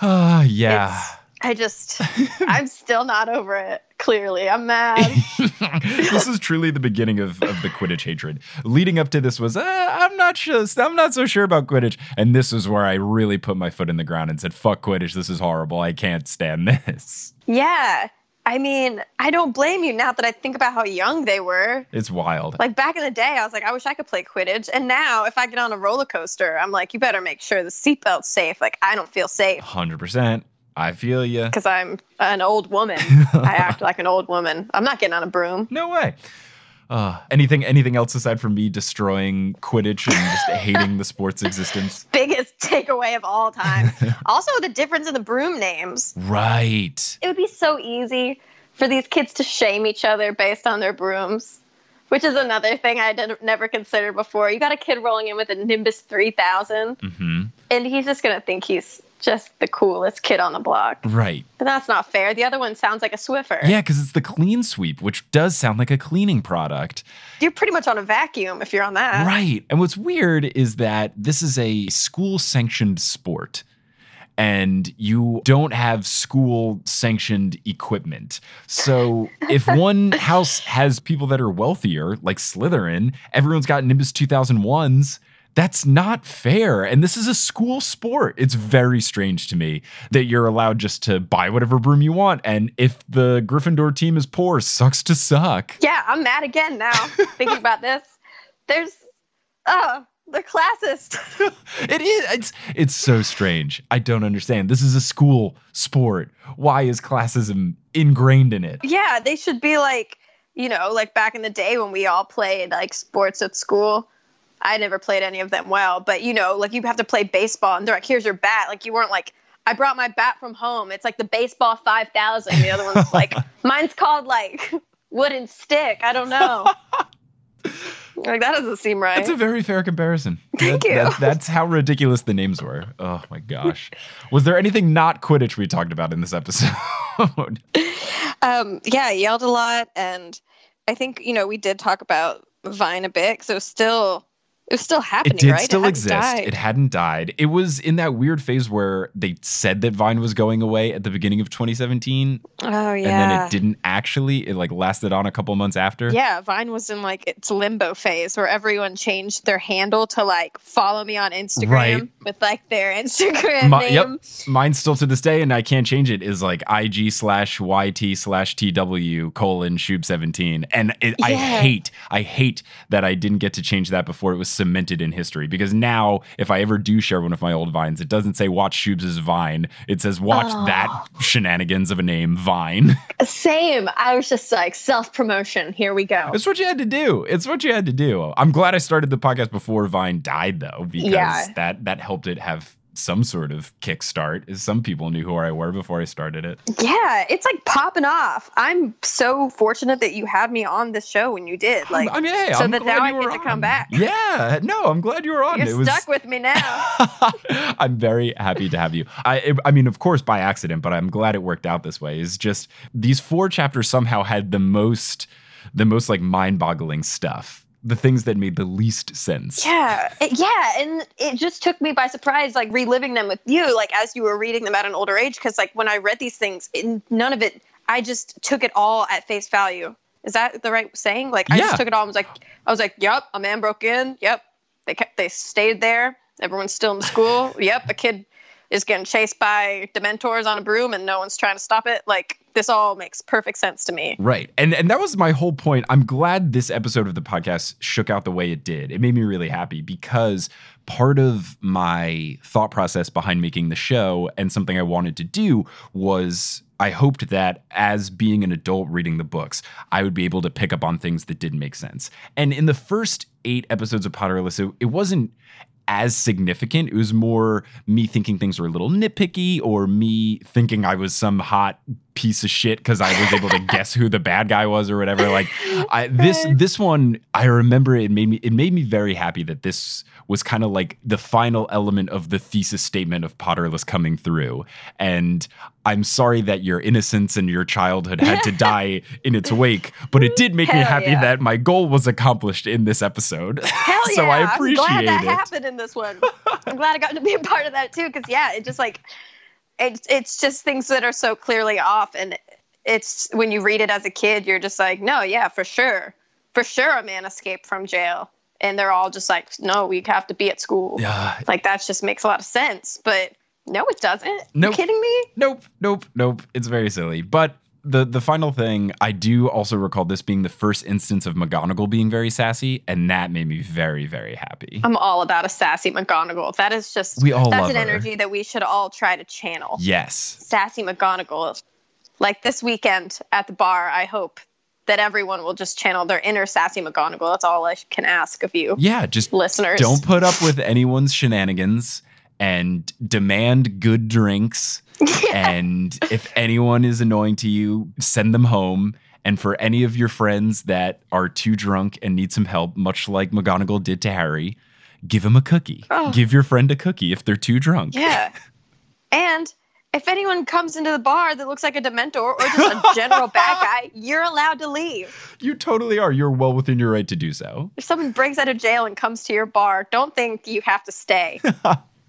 A: Ah, yeah.
C: It's- I just, I'm still not over it. Clearly, I'm mad.
A: this is truly the beginning of, of the Quidditch hatred. Leading up to this was, uh, I'm not sure, I'm not so sure about Quidditch, and this is where I really put my foot in the ground and said, "Fuck Quidditch, this is horrible. I can't stand this."
C: yeah, I mean, I don't blame you now that I think about how young they were.
A: It's wild.
C: Like back in the day, I was like, I wish I could play Quidditch. And now, if I get on a roller coaster, I'm like, you better make sure the seatbelt's safe. Like, I don't feel safe
A: Hundred percent. I feel you.
C: because I'm an old woman. I act like an old woman. I'm not getting on a broom.
A: No way. Uh, anything anything else aside from me destroying Quidditch and just hating the sport's existence?
C: Biggest takeaway of all time. also, the difference in the broom names.
A: Right.
C: It would be so easy for these kids to shame each other based on their brooms. Which is another thing I did never considered before. You got a kid rolling in with a Nimbus 3000,
A: hmm
C: and he's just gonna think he's just the coolest kid on the block.
A: Right.
C: But that's not fair. The other one sounds like a Swiffer.
A: Yeah, because it's the clean sweep, which does sound like a cleaning product.
C: You're pretty much on a vacuum if you're on that.
A: Right. And what's weird is that this is a school sanctioned sport. And you don't have school sanctioned equipment. So, if one house has people that are wealthier, like Slytherin, everyone's got Nimbus 2001s. That's not fair. And this is a school sport. It's very strange to me that you're allowed just to buy whatever broom you want. And if the Gryffindor team is poor, sucks to suck.
C: Yeah, I'm mad again now thinking about this. There's, oh, they're classist.
A: It is. It's it's so strange. I don't understand. This is a school sport. Why is classism ingrained in it?
C: yeah, they should be like, you know, like back in the day when we all played like sports at school. I never played any of them well, but you know, like you have to play baseball and they're like, here's your bat. Like you weren't like, I brought my bat from home. It's like the baseball 5000. The other one's like, mine's called like wooden stick. I don't know. like that doesn't seem right.
A: That's a very fair comparison.
C: Thank
A: That-
C: you.
A: that- that's how ridiculous the names were. Oh my gosh. Was there anything not Quidditch we talked about in this episode?
C: Um, yeah, I yelled a lot, and I think you know we did talk about Vine a bit, so still it was still happening, right?
A: it did
C: right?
A: still
C: hadn't
A: exist.
C: died.
A: It hadn't died. It was in that weird phase where they said that Vine was going away at the beginning of 2017,
C: oh yeah,
A: and then it didn't actually. It like lasted on a couple months after.
C: Yeah, Vine was in like its limbo phase where everyone changed their handle to like follow me on Instagram
A: Right.
C: with like their Instagram
A: My- yep. Mine still to this day, and I can't change it. Is like IG slash YT slash TW colon Shub seventeen, and it, I hate, I hate that I didn't get to change that before it was cemented in history. Because now, if I ever do share one of my old vines, it doesn't say watch Shubs' Vine. It says watch
C: Oh.
A: that shenanigans of a name Vine.
C: Same. I was just like self promotion. Here we go.
A: it's what you had to do. It's what you had to do. I'm glad I started the podcast before Vine died, though, because
C: Yeah.
A: that that helped it have some sort of kickstart. As some people knew who I were before I started it.
C: Yeah, it's like popping off. I'm so fortunate that you had me on this show when you did. Like,
A: I mean, hey,
C: so
A: I'm
C: that now I get to come back.
A: Yeah, no, I'm glad you were on.
C: you're
A: it was.
C: stuck with me now.
A: I'm very happy to have you. I, I mean, of course, by accident, but I'm glad it worked out this way. Is just these four chapters somehow had the most, the most like mind-boggling stuff. The things that made the least sense.
C: Yeah, it- yeah, and it just took me by surprise, like reliving them with you, like as you were reading them at an older age. Because like when I read these things, it, none of it, I just took it all at face value. Is that the right saying? Like I
A: Yeah.
C: just took it all. and was like, I was like, yep, a man broke in. Yep, they kept, they stayed there. Everyone's still in school. Yep, a kid is getting chased by Dementors on a broom and no one's trying to stop it. Like this all makes perfect sense to me.
A: Right. And and that was my whole point. I'm glad this episode of the podcast shook out the way it did. It made me really happy because part of my thought process behind making the show and something I wanted to do was I hoped that as being an adult reading the books, I would be able to pick up on things that didn't make sense. And in the first eight episodes of Potterless, it, it wasn't as significant. It was more me thinking things were a little nitpicky or me thinking I was some hot piece of shit because I was able to guess who the bad guy was or whatever. Like I, this this one, I remember it made me it made me very happy that this was kind of like the final element of the thesis statement of Potterless coming through. And I'm sorry that your innocence and your childhood had to die in its wake, but it did make me happy
C: yeah.
A: that my goal was accomplished in this episode.
C: Hell yeah!
A: so I appreciate
C: I'm glad that
A: it.
C: happened in this one. I'm glad I got to be a part of that too. Because yeah, it just like it's it's just things that are so clearly off, and it's when you read it as a kid, you're just like, no, yeah, for sure, for sure, a man escaped from jail, and they're all just like, no, we have to be at school.
A: Yeah,
C: Like that just makes a lot of sense, but no, it doesn't.
A: Nope.
C: You kidding me?
A: Nope, nope, nope. It's very silly. But the the final thing, I do also recall this being the first instance of McGonagall being very sassy, and that made me very, very happy.
C: I'm all about a sassy McGonagall. That is just
A: We all
C: that's an
A: her.
C: energy that we should all try to channel.
A: Yes.
C: sassy McGonagall. Like this weekend at the bar, I hope that everyone will just channel their inner sassy McGonagall. That's all I can ask of you,
A: Yeah, just
C: listeners.
A: don't put up with anyone's shenanigans and demand good drinks. And if anyone is annoying to you, send them home. And for any of your friends that are too drunk and need some help, much like McGonagall did to Harry, give them a cookie.
C: Oh.
A: Give your friend a cookie if they're too drunk.
C: Yeah. and if anyone comes into the bar that looks like a Dementor or just a general bad guy, you're allowed to leave.
A: You totally are. You're well within your right to do so.
C: If someone breaks out of jail and comes to your bar, don't think you have to stay.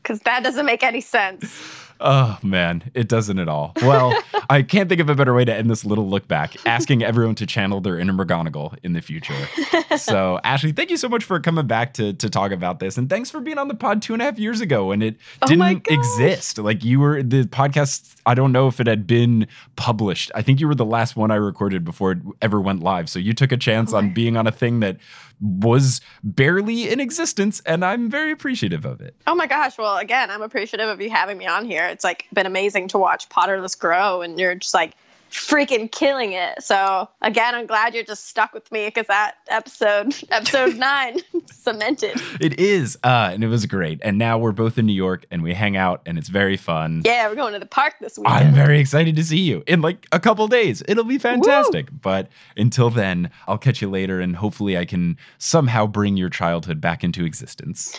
C: Because that doesn't make any sense.
A: Oh man, it doesn't at all. Well, I can't think of a better way to end this little look back, asking everyone to channel their inner McGonagall in the future. So, Ashley, thank you so much for coming back to to talk about this, and thanks for being on the pod two and a half years ago when it
C: Oh
A: didn't exist. Like you were the podcast. I don't know if it had been published. I think you were the last one I recorded before it ever went live. So you took a chance oh on being on a thing that was barely in existence, and I'm very appreciative of it.
C: Oh my gosh. Well, again, I'm appreciative of you having me on here. It's like been amazing to watch Potterless grow and you're just like freaking killing it. So again, I'm glad you're just stuck with me because that episode, episode nine, cemented.
A: It is, uh, and it was great. And now we're both in New York, and we hang out, and it's very fun.
C: Yeah, we're going to the park this week.
A: I'm very excited to see you in like a couple days. It'll be fantastic. But until then, I'll catch you later, and hopefully, I can somehow bring your childhood back into existence.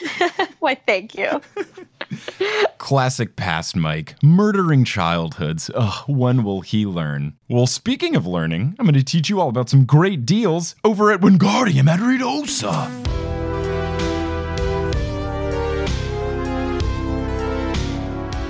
C: Why, thank you.
A: Classic past Mike, murdering childhoods. Ugh, when will he learn? Well, speaking of learning, I'm going to teach you all about some great deals over at Wingardium Adridosa.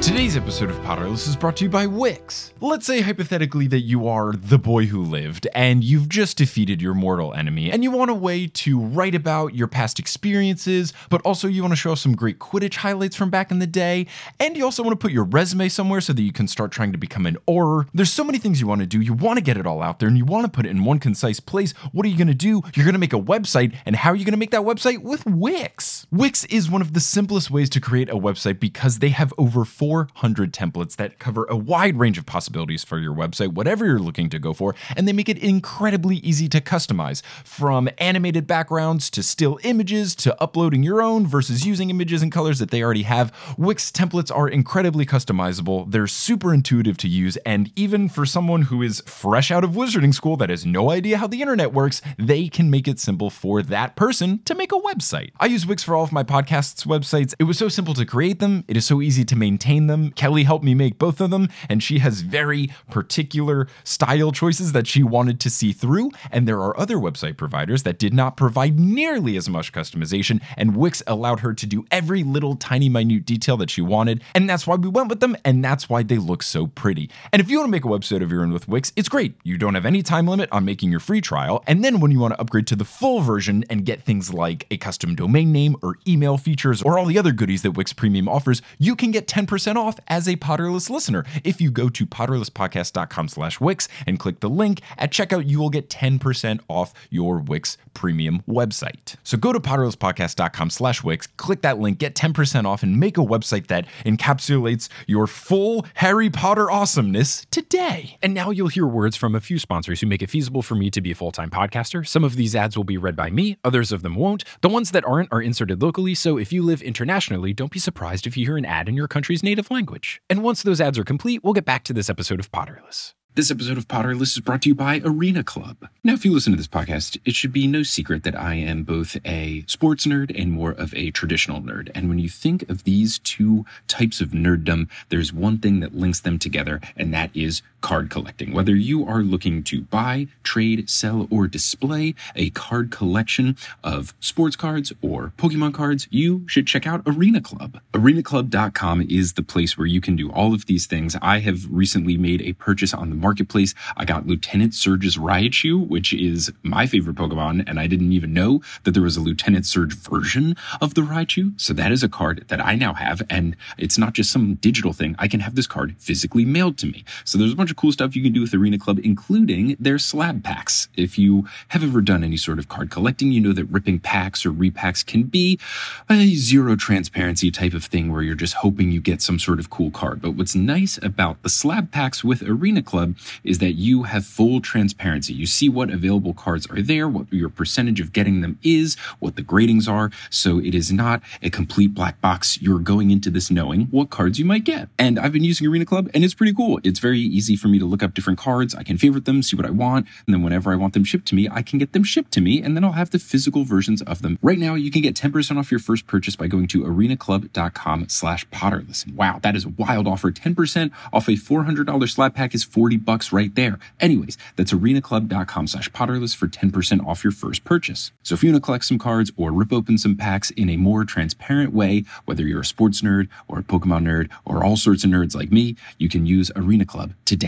A: Today's episode of Potterless is brought to you by Wix. Let's say hypothetically that you are the boy who lived and you've just defeated your mortal enemy and you want a way to write about your past experiences, but also you want to show off some great Quidditch highlights from back in the day, and you also want to put your resume somewhere so that you can start trying to become an Auror. There's so many things you want to do. You want to get it all out there and you want to put it in one concise place. What are you going to do? You're going to make a website, and how are you going to make that website? With Wix. Wix is one of the simplest ways to create a website because they have over 400 templates that cover a wide range of possibilities for your website, whatever you're looking to go for, and they make it incredibly easy to customize. From animated backgrounds to still images to uploading your own versus using images and colors that they already have, Wix templates are incredibly customizable. They're super intuitive to use, and even for someone who is fresh out of wizarding school that has no idea how the internet works, they can make it simple for that person to make a website. I use Wix for all of my podcasts' websites. It was so simple to create them, it is so easy to maintain them. Kelly helped me make both of them, and she has very particular style choices that she wanted to see through. And there are other website providers that did not provide nearly as much customization, and Wix allowed her to do every little tiny minute detail that she wanted. And that's why we went with them, and that's why they look so pretty. And if you want to make a website of your own with Wix, it's great. You don't have any time limit on making your free trial. And then when you want to upgrade to the full version and get things like a custom domain name or email features or all the other goodies that Wix Premium offers, you can get 10%
D: off as a Potterless listener. If you go to potterlesspodcast.com slash Wix and click the link at checkout, you will get 10% off your Wix premium website. So go to potterlesspodcast.com slash Wix, click that link, get 10% off, and make a website that encapsulates your full Harry Potter awesomeness today.
A: And now you'll hear words from a few sponsors who make it feasible for me to be a full time podcaster. Some of these ads will be read by me, others of them won't. The ones that aren't are inserted locally, so if you live internationally, don't be surprised if you hear an ad in your country's native language. And once those ads are complete, we'll get back to this episode of Potterless. This episode of Potterless is brought to you by Arena Club. Now, if you listen to this podcast, it should be no secret that I am both a sports nerd and more of a traditional nerd. And when you think of these two types of nerddom, there's one thing that links them together, and that is card collecting. Whether you are looking to buy, trade, sell, or display a card collection of sports cards or Pokemon cards, you should check out Arena Club. ArenaClub.com is the place where you can do all of these things. I have recently made a purchase on the marketplace. I got Lieutenant Surge's Raichu, which is my favorite Pokemon, and I didn't even know that there was a Lieutenant Surge version of the Raichu. So that is a card that I now have, and it's not just some digital thing. I can have this card physically mailed to me. So there's a bunch of cool stuff you can do with Arena Club, including their slab packs. If you have ever done any sort of card collecting, you know that ripping packs or repacks can be a zero transparency type of thing where you're just hoping you get some sort of cool card. But what's nice about the slab packs with Arena Club is that you have full transparency. You see what available cards are there, what your percentage of getting them is, what the gradings are. So it is not a complete black box. You're going into this knowing what cards you might get. And I've been using Arena Club and it's pretty cool. It's very easy for me to look up different cards. I can favorite them, see what I want. And then whenever I want them shipped to me, I can get them shipped to me and then I'll have the physical versions of them. Right now, you can get 10% off your first purchase by going to arenaclub.com slash potterless. Wow, that is a wild offer. 10% off a $400 slab pack is 40 bucks right there. Anyways, that's arenaclub.com slash potterless for 10% off your first purchase. So if you want to collect some cards or rip open some packs in a more transparent way, whether you're a sports nerd or a Pokemon nerd or all sorts of nerds like me, you can use Arena Club today.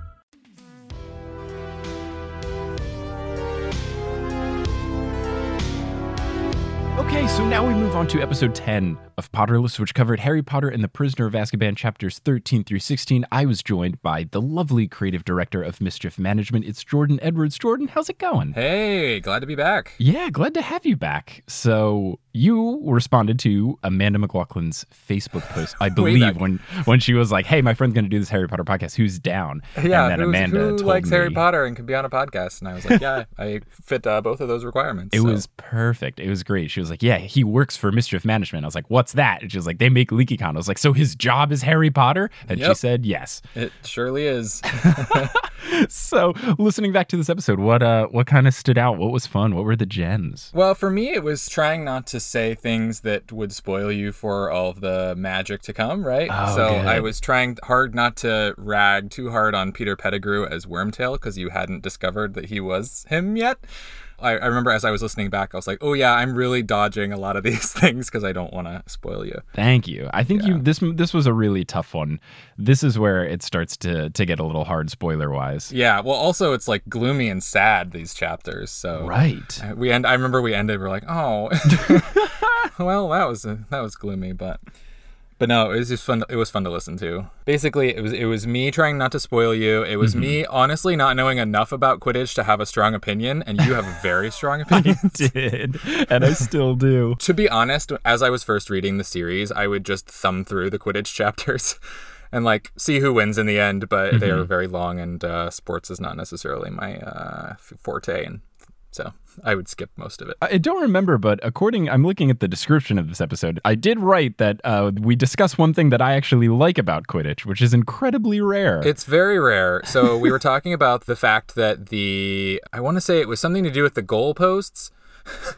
A: Okay, so now we move on to episode 10 of Potterless, which covered Harry Potter and the Prisoner of Azkaban chapters 13 through 16. I was joined by the lovely creative director of Mischief Management. It's Jordan Edwards. Jordan, how's it going?
E: Hey, glad to be back.
A: Yeah, glad to have you back. So you responded to Amanda McLoughlin's Facebook post, I believe, when when she was like, "Hey, my friend's going to do this Harry Potter podcast. Who's down?"
E: Yeah,
A: and then Amanda
E: who likes
A: me,
E: Harry Potter and can be on a podcast? And I was like, yeah, I fit uh, both of those requirements.
A: It
E: so.
A: was perfect. It was great. She was like, "Yeah, he works for Mischief Management." I was like, "What's that?" And she was like, "They make LeakyCon." I was like, "So his job is Harry Potter?" And she said, "Yes."
E: It surely is.
A: so, listening back to this episode, what uh, what kind of stood out? What was fun? What were the gems?
E: Well, for me, it was trying not to say things that would spoil you for all of the magic to come, right?
A: Oh,
E: so
A: good.
E: I was trying hard not to rag too hard on Peter Pettigrew as Wormtail because you hadn't discovered that he was him yet. I, I remember as I was listening back, I was like, oh, yeah, I'm really dodging a lot of these things because I don't want to spoil you.
A: Thank you. I think you this this was a really tough one. This is where it starts to to get a little hard spoiler wise.
E: Yeah, well, also it's like gloomy and sad these chapters. So
A: Right.
E: Uh, we end. I remember we ended. We're like, oh, well, that was that was gloomy, but But no, it was just fun. It was fun to listen to. Basically, it was it was me trying not to spoil you. It was me honestly not knowing enough about Quidditch to have a strong opinion, and you have a very strong opinion.
A: did, and I still do.
E: to be honest, as I was first reading the series, I would just thumb through the Quidditch chapters and like see who wins in the end. But they are very long, and uh, sports is not necessarily my uh, forte, and so I would skip most of it.
A: I don't remember, but according, I'm looking at the description of this episode. I did write that uh, we discuss one thing that I actually like about Quidditch, which is incredibly rare.
E: It's very rare. So we were talking about the fact that the I want to say it was something to do with the goalposts.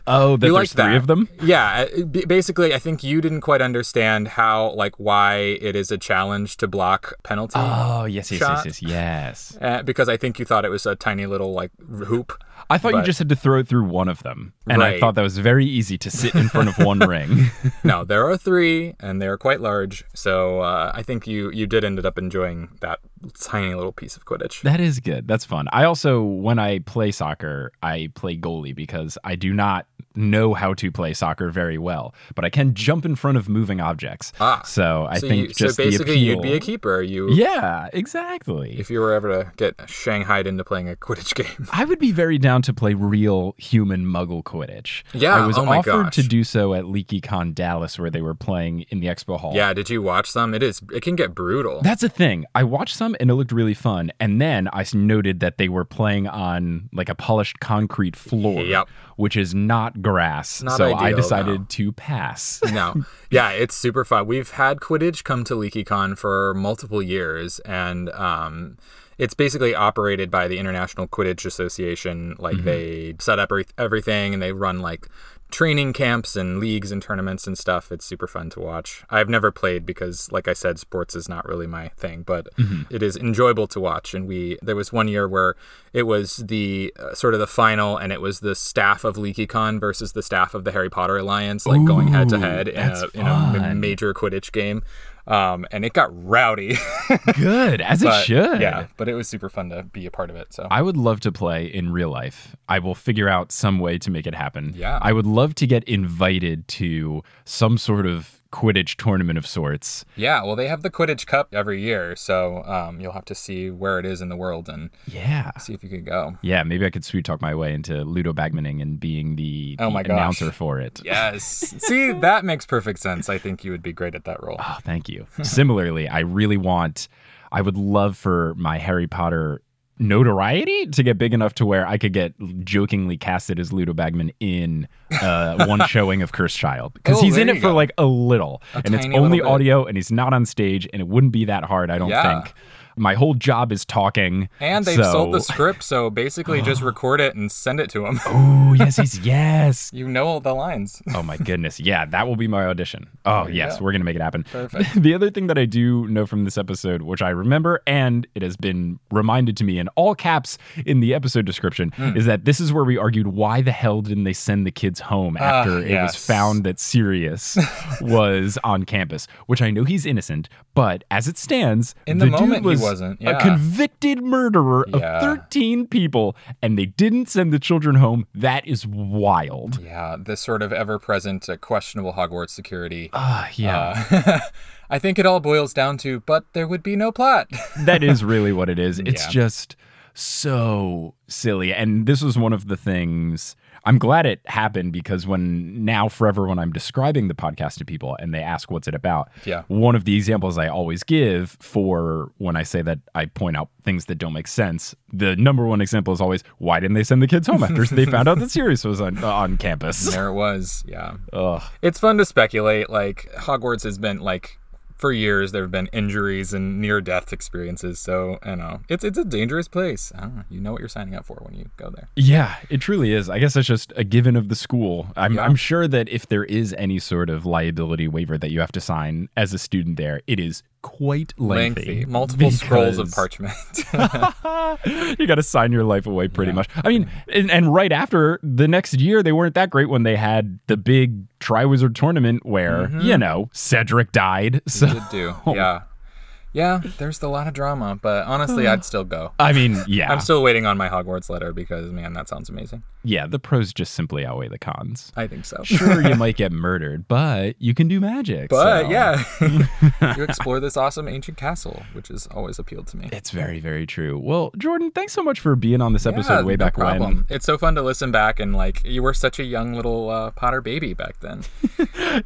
A: oh, that
E: you
A: there's three
E: that.
A: of them.
E: Yeah, uh, basically, I think you didn't quite understand how, like, why it is a challenge to block penalty.
A: Oh, yes, yes,
E: shot.
A: yes, yes, yes.
E: Uh, because I think you thought it was a tiny little like hoop.
A: I thought you just had to throw it through one of them, and I thought that was very easy to sit in front of one ring.
E: no, there are three, and they are quite large. So uh, I think you you did ended up enjoying that tiny little piece of Quidditch.
A: That is good. That's fun. I also, when I play soccer, I play goalie because I do not know how to play soccer very well, but I can jump in front of moving objects.
E: Ah,
A: so I
E: so
A: think
E: you,
A: just
E: so basically
A: the
E: you'd be a keeper. You
A: Yeah, exactly.
E: If you were ever to get shanghaied into playing a Quidditch game.
A: I would be very down to play real human muggle Quidditch.
E: Yeah,
A: I was
E: oh
A: offered
E: gosh.
A: to do so at LeakyCon Dallas where they were playing in the expo hall.
E: Yeah, did you watch some? It is. It can get brutal.
A: That's a thing. I watched some and it looked really fun. And then I noted that they were playing on like a polished concrete floor,
E: Yep.
A: which is not grass.
E: Not
A: so I decided
E: no.
A: to pass.
E: no. Yeah, it's super fun. We've had Quidditch come to LeakyCon for multiple years, and um, it's basically operated by the International Quidditch Association. Like
A: Mm-hmm.
E: they set up everything, and they run like training camps and leagues and tournaments and stuff. It's super fun to watch. I've never played because, like I said, sports is not really my thing, but
A: Mm-hmm.
E: it is enjoyable to watch. And we there was one year where it was the uh, sort of the final, and it was the staff of LeakyCon versus the staff of the Harry Potter Alliance, like going head to head in a, in a ma-
A: fun.
E: major Quidditch game. Um, and it got rowdy.
A: Good, as it should.
E: Yeah, but it was super fun to be a part of it. So
A: I would love to play in real life. I will figure out some way to make it happen.
E: Yeah.
A: I would love to get invited to some sort of Quidditch tournament of sorts.
E: yeah, well, they have the Quidditch Cup every year, so um, you'll have to see where it is in the world and
A: Yeah.
E: see if you could go.
A: Yeah, maybe I could sweet talk my way into Ludo Bagmaning and being the,
E: Oh
A: the
E: my gosh.
A: announcer for it.
E: Yes. see, that makes perfect sense. I think you would be great at that role.
A: Oh, thank you. Similarly, I really want, I would love for my Harry Potter notoriety to get big enough to where I could get jokingly casted as Ludo Bagman in uh, one showing of Cursed Child because
E: Oh,
A: he's in it for
E: go.
A: like a little,
E: A
A: and it's only audio, and he's not on stage, and it wouldn't be that hard, I don't
E: Yeah.
A: think. My whole job is talking,
E: And they've sold the script, so basically just record it and send it to them.
A: Oh yes, he's yes.
E: You know all the lines.
A: Oh my goodness. Yeah, that will be my audition. Oh, yes,
E: go.
A: we're going to make it happen.
E: Perfect.
A: The other thing that I do know from this episode, which I remember and it has been reminded to me in all caps in the episode description,
E: Hmm.
A: is that this is where we argued why the hell didn't they send the kids home after it was
E: Ah,
A: found that Sirius was on campus, which I know he's innocent, but as it stands,
E: In the
A: dude
E: moment, he
A: was
E: wasn't,
A: a convicted murderer
E: Yeah.
A: of 13 people and they didn't send the children home. That is wild.
E: Yeah, this sort of ever-present uh, questionable Hogwarts security.
A: Ah, yeah.
E: Uh, I think it all boils down to, but there would be no plot.
A: that is really what it is. It's
E: Yeah.
A: just so silly. And this was one of the things I'm glad it happened because when now forever when I'm describing the podcast to people and they ask what's it about,
E: Yeah.
A: one of the examples I always give for when I say that I point out things that don't make sense, the number one example is always why didn't they send the kids home after they found out that Sirius was on uh, on campus?
E: there it was. Yeah.
A: Ugh.
E: It's fun to speculate. Like, Hogwarts has been, like, for years, there have been injuries and near death experiences. So, I know. It's, it's a dangerous place. I don't know. You know what you're signing up for when you go there.
A: Yeah, it truly is. I guess that's just a given of the school. I'm,
E: Yeah.
A: I'm sure that if there is any sort of liability waiver that you have to sign as a student there, it is quite lengthy.
E: Multiple scrolls of parchment.
A: you got to sign your life away pretty much. I mean, and, and right after the next year, they weren't that great when they had the big Triwizard tournament where, mm-hmm. you know, Cedric died. So.
E: Yeah. Yeah, there's a lot of drama, but honestly, I'd still go.
A: I mean, yeah.
E: I'm still waiting on my Hogwarts letter because, man, that sounds amazing.
A: yeah, the pros just simply outweigh the cons.
E: I think so.
A: Sure, you might get murdered, but you can do magic.
E: But
A: so-
E: yeah, you explore this awesome ancient castle, which has always appealed to me.
A: It's very, very true. Well, Jordan, thanks so much for being on this episode
E: Yeah,
A: way
E: no
A: back
E: problem.
A: when.
E: It's so fun to listen back and like you were such a young little uh, Potter baby back then.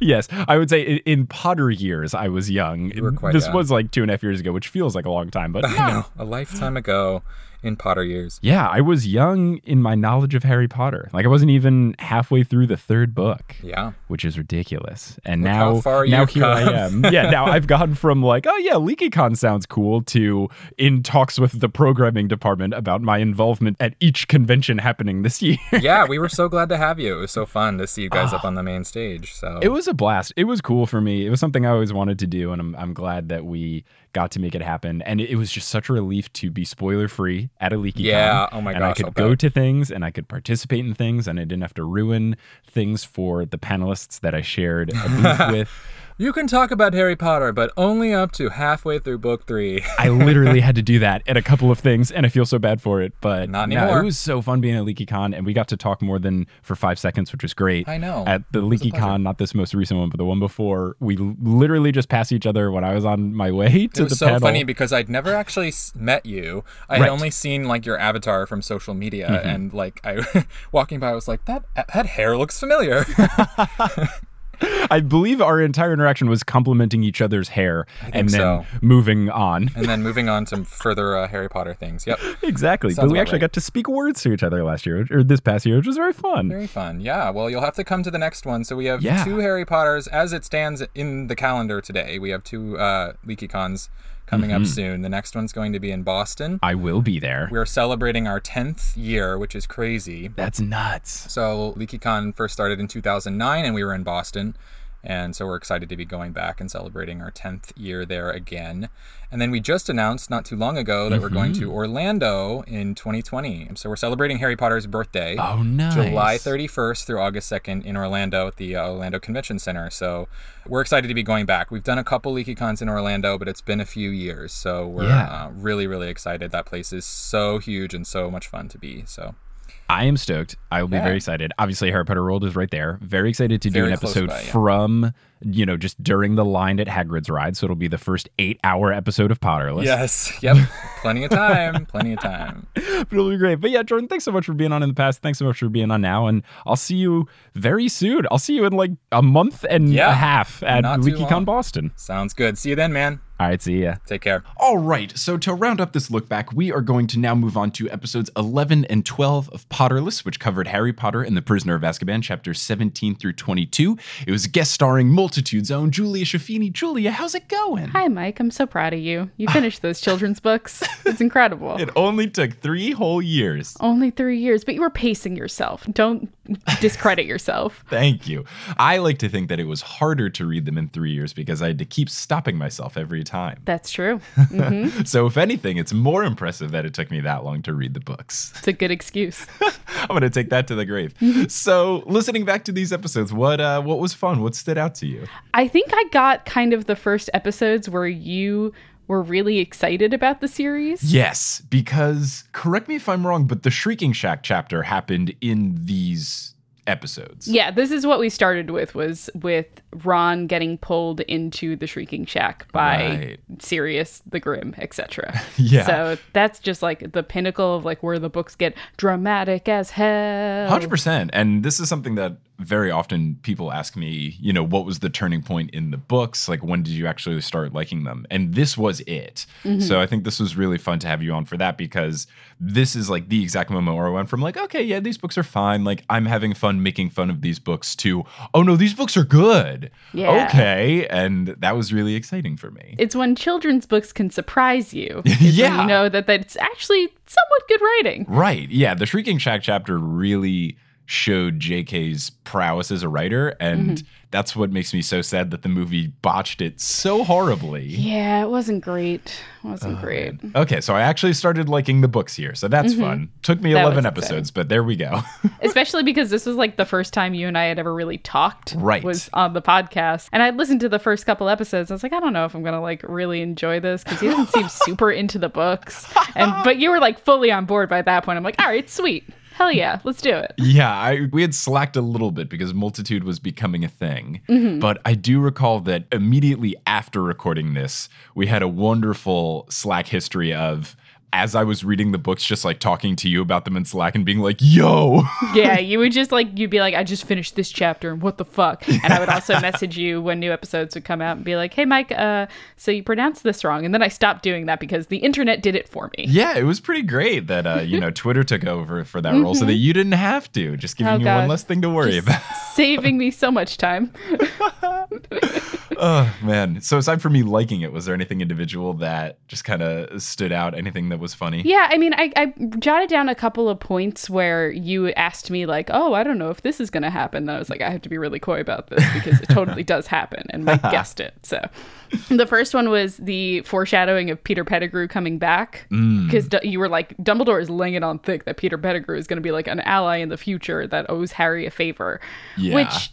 A: yes, I would say in, in Potter years, I was young.
E: You were quite
A: this
E: young.
A: was like two and a half years ago, which feels like a long time, but
E: I know, a lifetime ago in Potter years.
A: yeah, I was young in my knowledge of Harry Potter. Like I wasn't even halfway through the third book.
E: Yeah.
A: Which is ridiculous. And
E: Look
A: now,
E: far
A: now here I am. yeah, now I've gone from like, oh yeah, LeakyCon sounds cool to in talks with the programming department about my involvement at each convention happening this year.
E: yeah, we were so glad to have you. It was so fun to see you guys up ah. on the main stage. So
A: It was a blast. It was cool for me. It was something I always wanted to do, and I'm, I'm glad that we got to make it happen. And it, it was just such a relief to be spoiler free at a leaky
E: Yeah, oh my
A: and I could go to things and I could participate in things, and I didn't have to ruin things for the panelists that I shared a booth with.
E: You can talk about Harry Potter, but only up to halfway through book three.
A: I literally had to do that at a couple of things, and I feel so bad for it. But
E: Not
A: no,
E: anymore.
A: it was so fun being at LeakyCon, and we got to talk more than for five seconds, which was great.
E: I know.
A: At the
E: It was a pleasure.
A: LeakyCon, not this most recent one, but the one before, we literally just passed each other when I was on my way to
E: it was
A: the
E: so
A: panel.
E: funny because I'd never actually met you. I had
A: Right.
E: only seen like your avatar from social media,
A: Mhm.
E: and like I walking by, I was like, that that hair looks familiar.
A: I believe our entire interaction was complimenting each other's hair and then
E: so.
A: moving on.
E: and then moving on to further uh, Harry Potter things. Yep,
A: exactly.
E: Sounds
A: but we actually
E: right.
A: got to speak words to each other last year, or this past year, which was very fun.
E: very fun. Yeah, well, you'll have to come to the next one. So we have
A: Yeah.
E: two Harry Potters as it stands in the calendar today. We have two uh, LeakyCons coming up
A: Mhm.
E: soon. The next one's going to be in Boston.
A: I will be there.
E: We are celebrating our 10th year, which is crazy.
A: That's nuts.
E: So LeakyCon first started in 2009, and we were in Boston. And so we're excited to be going back and celebrating our 10th year there again. And then we just announced not too long ago that we're going to
A: Mhm.
E: Orlando in 2020. So we're celebrating Harry Potter's birthday.
A: Oh, nice.
E: July 31st through August 2nd in Orlando at the uh, Orlando Convention Center. So we're excited to be going back. We've done a couple LeakyCons in Orlando, but it's been a few years. So we're
A: Yeah.
E: uh, really, really excited. That place is so huge and so much fun to be. So
A: I am stoked. I will be
E: Yeah.
A: very excited. Obviously, Harry Potter World is right there. Very excited to do an episode
E: by, yeah.
A: from, you know, just during the line at Hagrid's ride. So it'll be the first eight hour episode of Potterless.
E: Yes. Yep. plenty of time. Plenty of time.
A: but it'll be great. But yeah, Jordan, thanks so much for being on in the past. Thanks so much for being on now. And I'll see you very soon. I'll see you in like a month and
E: Yeah.
A: a half at
E: Not
A: LeakyCon. Boston.
E: Sounds good. See you then, man.
A: All right, see ya.
E: Take care.
F: All right, so to round up this look back, we are going to now move on to episodes 11 and 12 of Potterless, which covered Harry Potter and the Prisoner of Azkaban, chapters 17 through 22. It was guest starring Multitude's own Julia Schifini. Julia, how's it going?
G: Hi, Mike. I'm so proud of you. You finished those children's books. It's incredible.
F: It only took three whole years.
G: Only three years, but you were pacing yourself. Don't discredit yourself.
F: Thank you. I like to think that it was harder to read them in three years because I had to keep stopping myself every time.
G: That's true. hmm
F: So, if anything, it's more impressive that it took me that long to read the books.
G: It's a good excuse.
F: I'm going to take that to the grave. So, listening back to these episodes, what uh, what was fun? What stood out to you?
G: I think I got kind of the first episodes where you were really excited about the series.
F: Yes, because correct me if I'm wrong, but the Shrieking Shack chapter happened in these episodes.
G: Yeah, this is what we started with was with Ron getting pulled into the Shrieking Shack by
F: Right.
G: Sirius the Grim, etc.
F: Yeah.
G: So that's just like the pinnacle of like where the books get dramatic as hell.
F: Hundred percent, and this is something that very often people ask me. You know, what was the turning point in the books? Like, when did you actually start liking them? And this was it.
G: Mhm.
F: So I think this was really fun to have you on for that because this is like the exact moment where I went from like, okay, yeah, these books are fine. Like, I'm having fun making fun of these books to, oh no, these books are good.
G: Yeah.
F: Okay, and that was really exciting for me.
G: It's when children's books can surprise you.
F: Yeah.
G: you know that that's actually somewhat good writing.
F: Right. Yeah. The Shrieking Shack chapter really
A: showed JK's prowess as a writer. And
G: Mhm.
A: that's what makes me so sad that the movie botched it so horribly.
G: Yeah, it wasn't great. It wasn't
A: Oh,
G: great.
A: Okay, so I actually started liking the books here. So that's
G: Mhm.
A: fun. Took me
G: That
A: 11
G: was
A: episodes, but there we go.
G: Especially because this was like the first time you and I had ever really talked.
A: Right.
G: Was on the podcast. And I listened to the first couple episodes. I was like, I don't know if I'm gonna like really enjoy this because he doesn't seem super into the books. And but you were like fully on board by that point. I'm like, all right, sweet. Hell yeah, let's do it.
A: Yeah, I we had slacked a little bit because multitude was becoming a thing.
G: Mhm.
A: But I do recall that immediately after recording this, we had a wonderful Slack history of as I was reading the books, just like talking to you about them in Slack and being like, yo.
G: yeah, you would just like you'd be like, I just finished this chapter and what the fuck? And I would also message you when new episodes would come out and be like, Hey Mike, uh, so you pronounced this wrong. And then I stopped doing that because the internet did it for me.
A: Yeah, it was pretty great that uh, you know, Twitter took over for that role so that you didn't have to, just giving
G: Oh,
A: you
G: God.
A: one less thing to worry
G: Just
A: about.
G: Saving me so much time.
A: oh man. So aside from me liking it, was there anything individual that just kind of stood out? Anything that was funny?
G: Yeah, I mean, I, I jotted down a couple of points where you asked me, like, oh, I don't know if this is going to happen. And I was like, I have to be really coy about this because it totally does happen. And Mike guessed it. So the first one was the foreshadowing of Peter Pettigrew coming back.
A: Mm.
G: Because you were like, Dumbledore is laying it on thick that Peter Pettigrew is going to be like an ally in the future that owes Harry a favor.
A: Yeah.
G: Which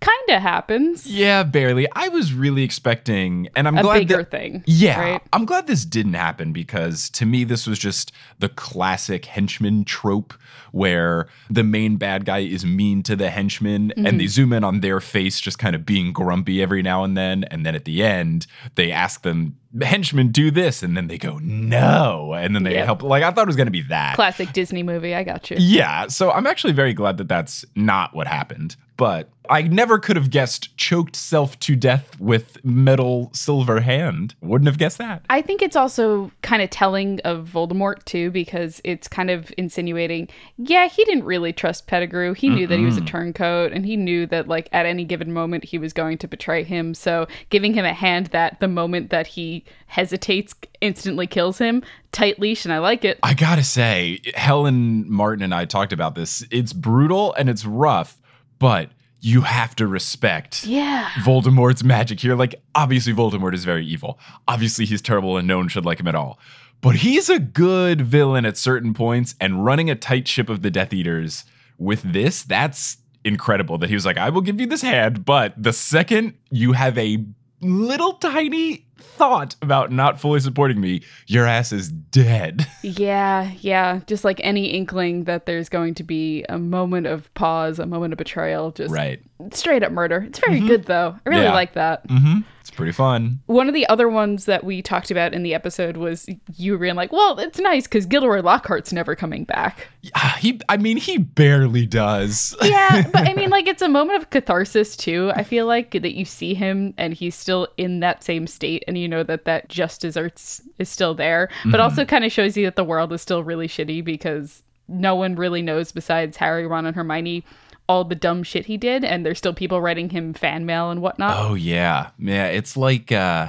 G: kind of happens.
A: Yeah, barely. I was really expecting, and I'm
G: A
A: glad
G: bigger
A: that,
G: thing,
A: Yeah,
G: right?
A: I'm glad this didn't happen because to me this was just the classic henchman trope where the main bad guy is mean to the henchman,
G: Mhm.
A: and they zoom in on their face, just kind of being grumpy every now and then, and then at the end they ask them. Henchmen do this, and then they go no, and then they
G: Yep.
A: help. Like I thought it was gonna be that.
G: Classic Disney movie. I got you.
A: Yeah, so I'm actually very glad that that's not what happened. But I never could have guessed choked self to death with metal silver hand. Wouldn't have guessed that.
G: I think it's also kind of telling of Voldemort too, because it's kind of insinuating, yeah, he didn't really trust Pettigrew. He knew that he was a turncoat, and he knew that like at any given moment he was going to betray him. So giving him a hand that the moment that he hesitates instantly kills him, tight leash, and I like it.
A: I gotta say, Helen Martin and I talked about this. It's brutal and it's rough, but you have to respect
G: Yeah.
A: Voldemort's magic here. Like, obviously, Voldemort is very evil. Obviously, he's terrible and no one should like him at all. But he's a good villain at certain points, and running a tight ship of the Death Eaters with this, that's incredible. That he was like, I will give you this hand, but the second you have a little tiny thought about not fully supporting me, your ass is dead.
G: Yeah, yeah. Just like any inkling that there's going to be a moment of pause, a moment of betrayal, just
A: right.
G: straight up murder. It's very good though. I really
A: Yeah.
G: like that.
A: Mm-hmm. Pretty fun.
G: One of the other ones that we talked about in the episode was you being like, well, it's nice because Gilderoy Lockhart's never coming back.
A: Ah, He, I mean, he barely does.
G: Yeah, but I mean, like, it's a moment of catharsis too. I feel like that you see him and he's still in that same state, and you know that that just desserts is still there, but
A: Mhm.
G: also kind of shows you that the world is still really shitty because no one really knows besides Harry, Ron, and Hermione all the dumb shit he did, and there's still people writing him fan mail and whatnot.
A: Oh yeah, yeah. It's like uh,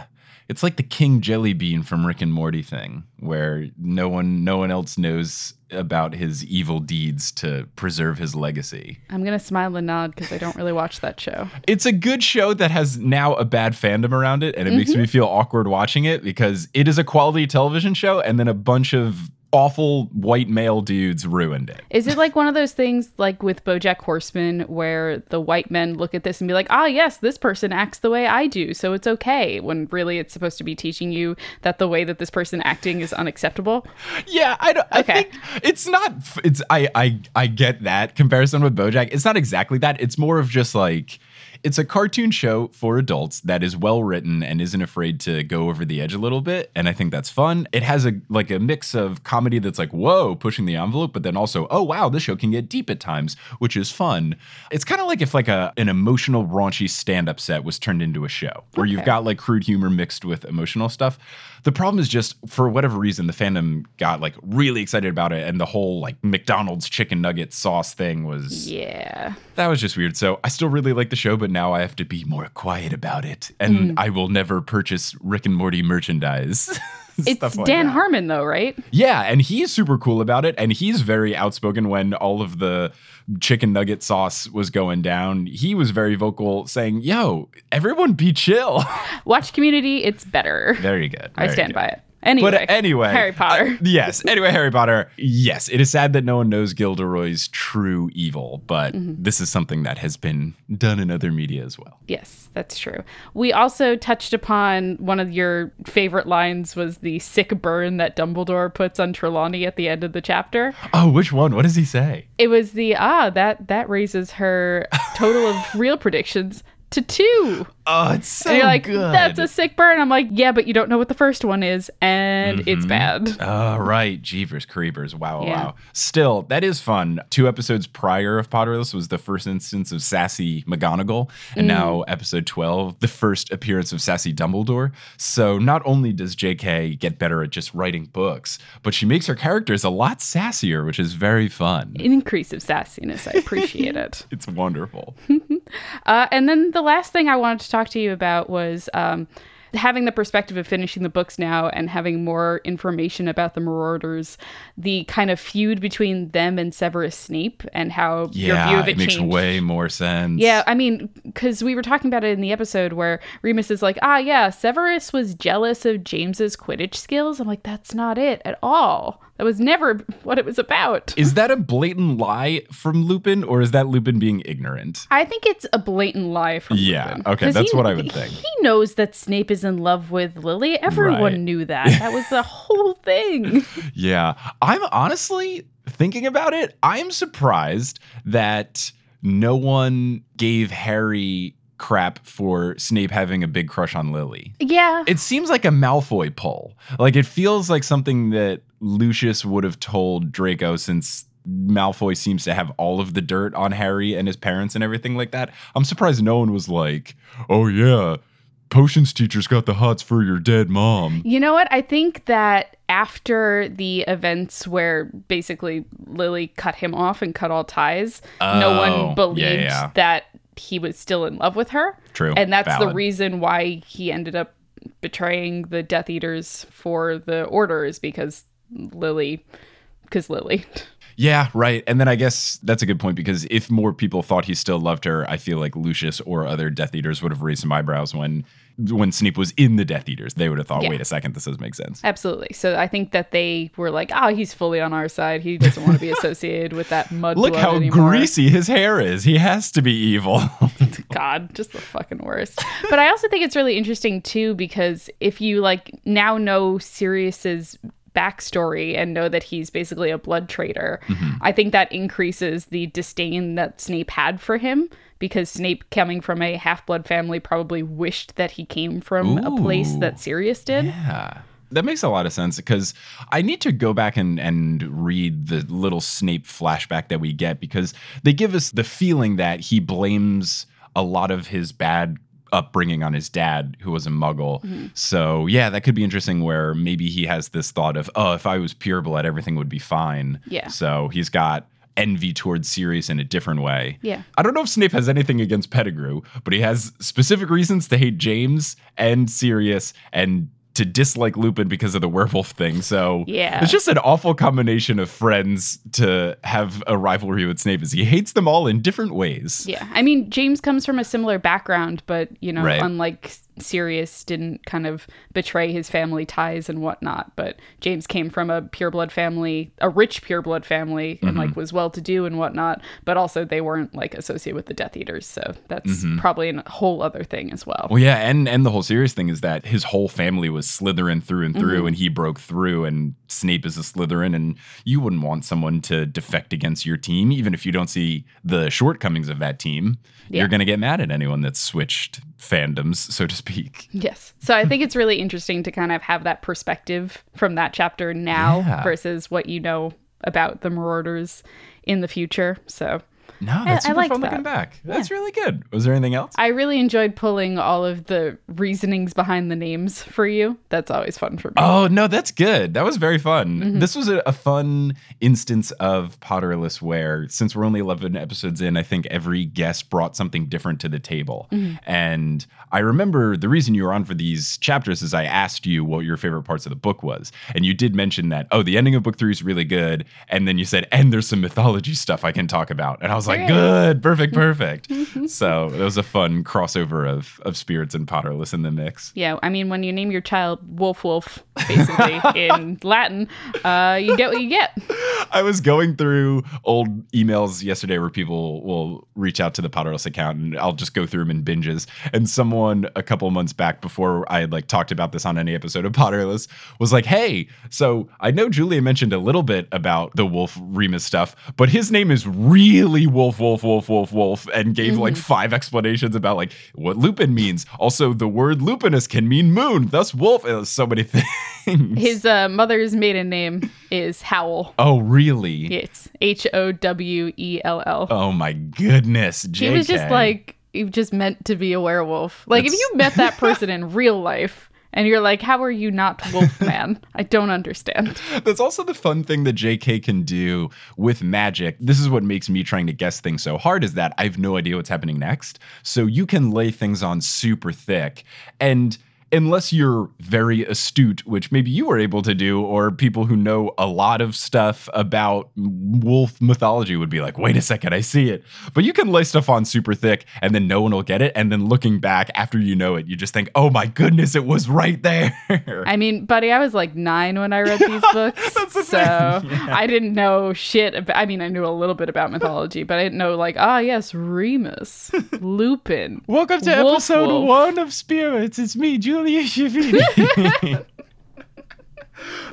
A: it's like the King Jelly Bean from Rick and Morty thing, where no one, no one else knows about his evil deeds to preserve his legacy.
G: I'm gonna smile and nod because I don't really watch that show.
A: It's a good show that has now a bad fandom around it, and it makes
G: Mhm.
A: me feel awkward watching it because it is a quality television show, and then a bunch of awful white male dudes ruined it.
G: Is it like one of those things like with Bojack Horseman where the white men look at this and be like, ah, yes, this person acts the way I do, so it's okay, when really it's supposed to be teaching you that the way that this person acting is unacceptable?
A: Yeah, I don't. I think it's not. It's I I I get that comparison with BoJack. It's not exactly that. It's more of just like it's a cartoon show for adults that is well written and isn't afraid to go over the edge a little bit, and I think that's fun. It has a like a mix of comedy that's like whoa, pushing the envelope, but then also oh wow, this show can get deep at times, which is fun. It's kind of like if like a an emotional raunchy stand up set was turned into a show where you've got like crude humor mixed with emotional stuff. The problem is just for whatever reason the fandom got like really excited about it and the whole like McDonald's chicken nugget sauce thing was
G: Yeah.
A: that was just weird. So I still really like the show but now I have to be more quiet about it and
G: Mm.
A: I will never purchase Rick and Morty merchandise.
G: It's
A: like
G: Dan
A: that.
G: Harmon, though, right?
A: Yeah, and he's super cool about it, and he's very outspoken when all of the chicken nugget sauce was going down. He was very vocal, saying, "Yo, everyone, be chill."
G: Watch Community, it's better.
A: Very good.
G: I stand
A: good.
G: by it. Anyway,
A: But anyway,
G: Harry Potter.
A: uh, yes. Anyway, Harry Potter. Yes, it is sad that no one knows Gilderoy's true evil, but
G: Mm-hmm.
A: this is something that has been done in other media as well.
G: Yes, that's true. We also touched upon one of your favorite lines was the sick burn that Dumbledore puts on Trelawney at the end of the chapter.
A: Oh, which one? What does he say?
G: It was the ah that that raises her total of real predictions to two.
A: Oh, it's so
G: and you're like,
A: good.
G: that's a sick burn. I'm like, yeah, but you don't know what the first one is, and it's
A: Mhm.
G: bad.
A: Oh, right. Jeevers Creepers. Wow,
G: Yeah.
A: wow. Still, that is fun. Two episodes prior of Potterless was the first instance of Sassy McGonagall, and
G: Mm.
A: now episode 12, the first appearance of Sassy Dumbledore. So not only does JK get better at just writing books, but she makes her characters a lot sassier, which is very fun.
G: Increase of sassiness. I appreciate it.
A: It's wonderful.
G: Uh, and then the last thing I wanted to talk to you about was um, having the perspective of finishing the books now and having more information about the Marauders, the kind of feud between them and Severus Snape, and how your view of it,
A: it makes
G: changed.
A: way more sense.
G: Yeah, I mean, because we were talking about it in the episode where Remus is like, ah, yeah, Severus was jealous of James's Quidditch skills. I'm like, that's not it at all. That was never what it was about.
A: Is that a blatant lie from Lupin, or is that Lupin being ignorant?
G: I think it's a blatant lie from
A: Yeah,
G: Lupin.
A: okay,
G: 'Cause
A: that's
G: he-
A: what I would think.
G: He knows that Snape is in love with Lily. Everyone
A: Right.
G: knew that. That was the whole thing.
A: Yeah. I'm honestly thinking about it. I'm surprised that no one gave Harry crap for Snape having a big crush on Lily.
G: Yeah.
A: It seems like a Malfoy pull. Like it feels like something that Lucius would have told Draco since Malfoy seems to have all of the dirt on Harry and his parents and everything like that. I'm surprised no one was like, "Oh yeah, potions teacher's got the hots for your dead mom."
G: You know what? I think that after the events where basically Lily cut him off and cut all ties, no
A: oh,
G: one believed
A: yeah.
G: that he was still in love with her.
A: True.
G: And that's the reason why he ended up betraying the Death Eaters for the Order is because Lily, because Lily.
A: Yeah, right. And then I guess that's a good point because if more people thought he still loved her, I feel like Lucius or other Death Eaters would have raised some eyebrows when when Snape was in the Death Eaters. They would have thought,
G: Yeah.
A: wait a second, this doesn't make sense.
G: Absolutely. So I think that they were like, oh, he's fully on our side. He doesn't want to be associated with that mud.
A: Look how
G: anymore.
A: greasy his hair is. He has to be evil.
G: God, just the fucking worst. But I also think it's really interesting too because if you like now know Sirius's backstory and know that he's basically a blood traitor,
A: Mm-hmm.
G: I think that increases the disdain that Snape had for him because Snape coming from a half-blood family probably wished that he came from a place that Sirius did.
A: Yeah. That makes a lot of sense because I need to go back and, and read the little Snape flashback that we get because they give us the feeling that he blames a lot of his bad upbringing on his dad, who was a muggle.
G: Mm-hmm.
A: So, yeah, that could be interesting where maybe he has this thought of, oh, if I was pure blood, everything would be fine.
G: Yeah.
A: So he's got envy towards Sirius in a different way.
G: Yeah.
A: I don't know if Snape has anything against Pettigrew, but he has specific reasons to hate James and Sirius and to dislike Lupin because of the werewolf thing. So
G: Yeah.
A: it's just an awful combination of friends to have a rivalry with Snape as he hates them all in different ways.
G: Yeah. I mean, James comes from a similar background, but, you know,
A: Right.
G: unlike Sirius didn't kind of betray his family ties and whatnot. But James came from a pureblood family, a rich pureblood family, and
A: Mm-hmm.
G: like was well to do and whatnot. But also, they weren't like associated with the Death Eaters. So that's
A: Mhm.
G: probably a whole other thing as well.
A: Well, yeah, and and the whole Sirius thing is that his whole family was Slytherin through and through,
G: Mhm.
A: and he broke through. And Snape is a Slytherin, and you wouldn't want someone to defect against your team, even if you don't see the shortcomings of that team.
G: Yeah.
A: You're gonna get mad at anyone that's switched fandoms, so to speak.
G: Yes. So I think it's really interesting to kind of have that perspective from that chapter now
A: Yeah.
G: versus what you know about the Marauders in the future. So
A: No,
G: I-
A: that's
G: I
A: super
G: liked
A: fun
G: that.
A: looking back. That's really good. Was there anything else?
G: I really enjoyed pulling all of the reasonings behind the names for you. That's always fun for me.
A: Oh no, that's good. That was very fun.
G: Mhm.
A: This was a, a fun instance of Potterless where, since we're only eleven episodes in, I think every guest brought something different to the table.
G: Mhm.
A: And I remember the reason you were on for these chapters is I asked you what your favorite parts of the book was, and you did mention that. Oh, the ending of book three is really good, and then you said, and there's some mythology stuff I can talk about, and I was like,
G: There is.
A: good, perfect, perfect. so it was a fun crossover of of spirits and Potterless in the mix.
G: Yeah, I mean, when you name your child Wolf Wolf, basically in Latin, uh, you get what you get.
A: I was going through old emails yesterday where people will reach out to the Potterless account and I'll just go through them in binges. And someone a couple months back before I had like talked about this on any episode of Potterless was like, Hey, so I know Julia mentioned a little bit about the Wolf Remus stuff, but his name is really Wolf, Wolf, Wolf, Wolf, Wolf, and gave like
G: Mhm.
A: five explanations about like what lupin means. Also, the word lupinus can mean moon, thus wolf. It was so many things.
G: His uh, mother's maiden name is Howl.
A: Oh, really?
G: It's H O W E L L.
A: Oh my goodness,
G: He was just like, he was just meant to be a werewolf. Like, if you met that person in real life and you're like, how are you not Wolfman? I don't understand.
A: That's also the fun thing that JK can do with magic. This is what makes me trying to guess things so hard is that I have no idea what's happening next. So you can lay things on super thick and unless you're very astute, which maybe you were able to do, or people who know a lot of stuff about wolf mythology would be like, wait a second, I see it. But you can lay stuff on super thick and then no one will get it. And then looking back after you know it, you just think, oh my goodness, it was right there.
G: I mean, buddy, I was like nine when I read these books. so I didn't know shit. About, I mean, I knew a little bit about mythology, but I didn't know, like, ah, yes, Remus, Lupin.
A: Welcome to
G: Wolf
A: episode
G: Wolf.
A: one of Spirits. It's me, Julia Schifini.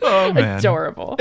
A: Oh man,
G: Adorable.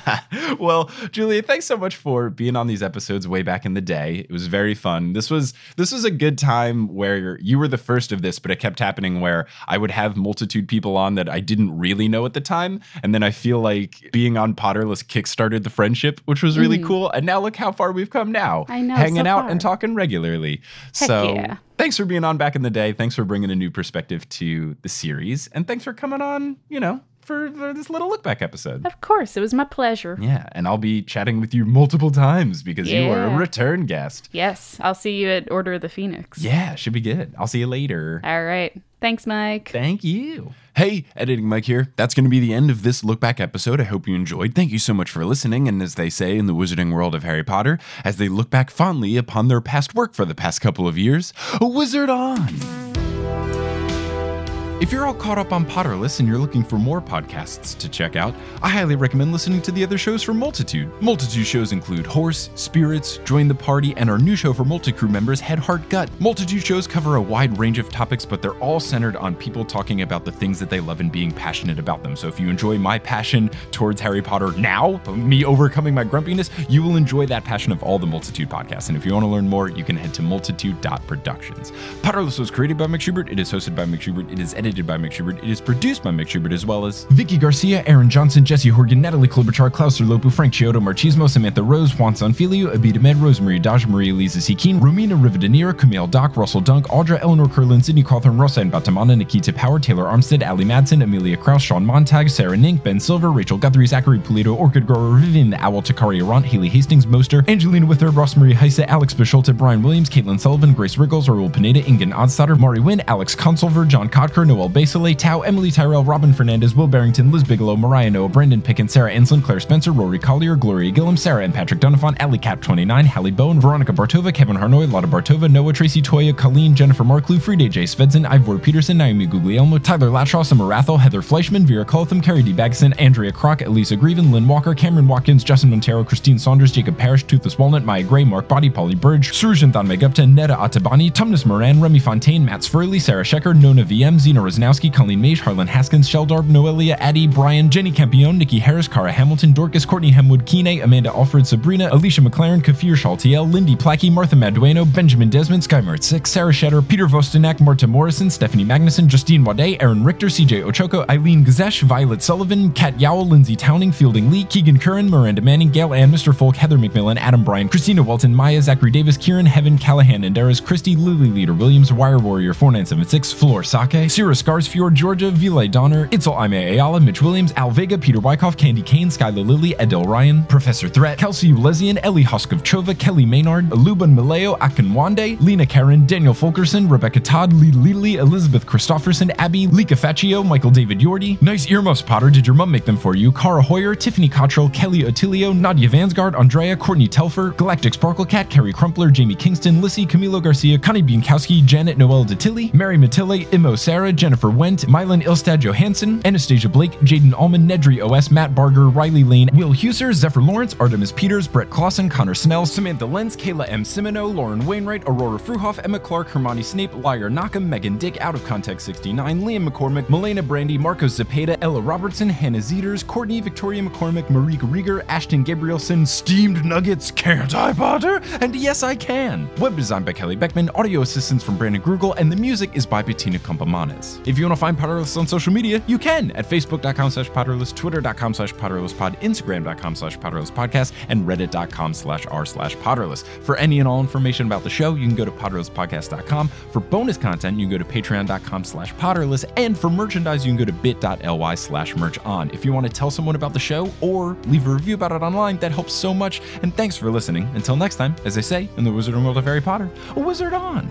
A: well, Julia, thanks so much for being on these episodes way back in the day. It was very fun. This was this was a good time where you were the first of this, but it kept happening where I would have multitude people on that I didn't really know at the time, and then I feel like being on Potterless kickstarted the friendship, which was really
G: Mhm.
A: cool. And now look how far we've come now,
G: I know,
A: hanging
G: so
A: out
G: far.
A: and talking regularly.
G: Heck
A: so.
G: yeah.
A: Thanks for being on back in the day. Thanks for bringing a new perspective to the series. And thanks for coming on, you know, for, for this little look back episode.
G: Of course, it was my pleasure.
A: Yeah, and I'll be chatting with you multiple times because you are a return guest.
G: Yes, I'll see you at Order of the Phoenix.
A: Yeah, should be good. I'll see you later.
G: All right. Thanks, Mike.
A: Thank you. Hey, editing Mike here. That's going to be the end of this look back episode. I hope you enjoyed. Thank you so much for listening. And as they say in the wizarding world of Harry Potter, as they look back fondly upon their past work for the past couple of years, a wizard on. If you're all caught up on Potterless and you're looking for more podcasts to check out, I highly recommend listening to the other shows from Multitude. Multitude shows include Horse, Spirits, Join the Party, and our new show for Multicrew members, Head, Heart, Gut. Multitude shows cover a wide range of topics, but they're all centered on people talking about the things that they love and being passionate about them. So if you enjoy my passion towards Harry Potter now, me overcoming my grumpiness, you will enjoy that passion of all the Multitude podcasts. And if you want to learn more, you can head to multitude.productions. Potterless was created by Mike Schubert. It is hosted by Mike Schubert. It is edited by Mike Schubert. It is produced by Mike Schubert, as well as Vicky Garcia, Aaron Johnson, Jesse Horgan, Natalie Klobuchar, Klaus Lopu, Frank Chiodo, Marchismo, Samantha Rose, Juan Sanfilio, Abida Med, Rosemary Daj, Maria Lisa. Keen, Romina Rivadeneira, Camille Dock, Russell Dunk, Audra Eleanor Curlin, Sydney Cawthorn, Rosa and Batamana, Nikita Power, Taylor Armstead, Ali Madsen, Amelia Kraus, Sean Montag, Sarah Nink, Ben Silver, Rachel Guthrie, Zachary Polito, Orchid Grower, Vivian the Owl, Takari Arant, Haley Hastings, Moster, Angelina Withard, Rosemary Heise, Alex Bisholte, Brian Williams, Caitlin Sullivan, Grace Riggles, Raul Pineda, Ingen Odstotter, Mari Wynn, Alex Consulver, John Noel Basile, Tao, Emily Tyrell, Robin Fernandez, Will Barrington, Liz Bigelow, Mariah Noah, Brendan Pickens, Sarah Enslin, Claire Spencer, Rory Collier, Gloria Gillum, Sarah and Patrick Donifon, Ali Cap 29, Hallie Bowen, Veronica Bartova, Kevin Harnoy, Lotta Bartova, Noah Tracy Toya, Colleen, Jennifer Marklew, Frida J. Svensson, Ivor Peterson, Naomi Guglielmo, Tyler Latshaw, Summer Rathel, Heather Fleischman, Vera Coltham, Carrie D. Bagson, Andrea Crock, Elisa Grieven, Lynn Walker, Cameron Watkins, Justin Montero, Christine Saunders, Jacob Parrish, Toothless Walnut, Maya Gray, Mark Body, Polly Burge, Surujan Megupta, Netta Atabani, Tumnus Moran, Remy Fontaine, Matt Sfurley, Sarah Shecker, Nona VM, Zena Rosnowski, Colleen Mage, Harlan Haskins, Sheldarb, Noelia, Addie, Brian, Jenny Campione, Nikki Harris, Cara Hamilton, Dorcas, Courtney Hemwood, Kine, Amanda Alfred, Sabrina, Alicia McLaren, Kafir Shaltiel, Lindy Plackey, Martha Madueno, Benjamin Desmond, Skymart 6, Sarah Shetter, Peter Vostenak, Marta Morrison, Stephanie Magnuson, Justine Wade, Aaron Richter, CJ Ochoko, Eileen Gazesh, Violet Sullivan, Kat Yowell, Lindsay Towning, Fielding Lee, Keegan Curran, Miranda Manning, Gail Ann, Mr. Folk, Heather McMillan, Adam Bryan, Christina Walton, Maya, Zachary Davis, Kieran, Heaven, Callahan, Andaras, Christy, Lily Leader Williams, Wire Warrior 4976, Floor Sake, Sierra Scarsfjord, Georgia, Ville Donner, Itzel Aime Ayala, Mitch Williams, Al Vega, Peter Wyckoff, Candy Kane, Skylar Lilly, Adele Ryan, Professor Threat, Kelsey Ulesian, Ellie Hoskovchova, Kelly Maynard, Aluban Maleo, Akinwande, Lena Karen, Daniel Fulkerson, Rebecca Todd, Lee Lily, Elizabeth Christofferson, Abby, Lika Faccio, Michael David Yordi, Nice Earmuffs Potter, Did Your Mum Make Them For You, Cara Hoyer, Tiffany Cottrell, Kelly Otilio, Nadia Vansgard, Andrea, Courtney Telfer, Galactic Sparkle Cat, Carrie Crumpler, Jamie Kingston, Lissy, Camilo Garcia, Connie Bienkowski, Janet Noel Detilly, Mary Matille, Imo Sarah, Jennifer Wendt, Mylan Ilstad Johansson, Anastasia Blake, Jaden Allman, Nedry OS, Matt Barger, Riley Lane, Will Huser, Zephyr Lawrence, Artemis Peters, Brett Clausen, Connor Snell, Samantha Lenz, Kayla M. Simino, Lauren Wainwright, Aurora Fruhoff, Emma Clark, Hermione Snape, Liar Naka, Megan Dick, Out of Context 69, Liam McCormick, Melena Brandy, Marcos Zepeda, Ella Robertson, Hannah Zeters, Courtney, Victoria McCormick, Marie Rieger, Ashton Gabrielson, Steamed Nuggets, Can't I, Potter? And yes, I can. Web design by Kelly Beckman, audio assistance from Brandon Grugel, and the music is by Bettina If you want to find Potterless on social media, you can at facebook.com slash Potterless, twitter.com slash Potterlesspod, instagram.com slash Potterlesspodcast, and reddit.com slash r slash Potterless. For any and all information about the show, you can go to potterlesspodcast.com. For bonus content, you can go to patreon.com slash Potterless, and for merchandise, you can go to bit.ly slash merch on. If you want to tell someone about the show or leave a review about it online, that helps so much. And thanks for listening. Until next time, as they say in the Wizarding World of Harry Potter, a wizard on.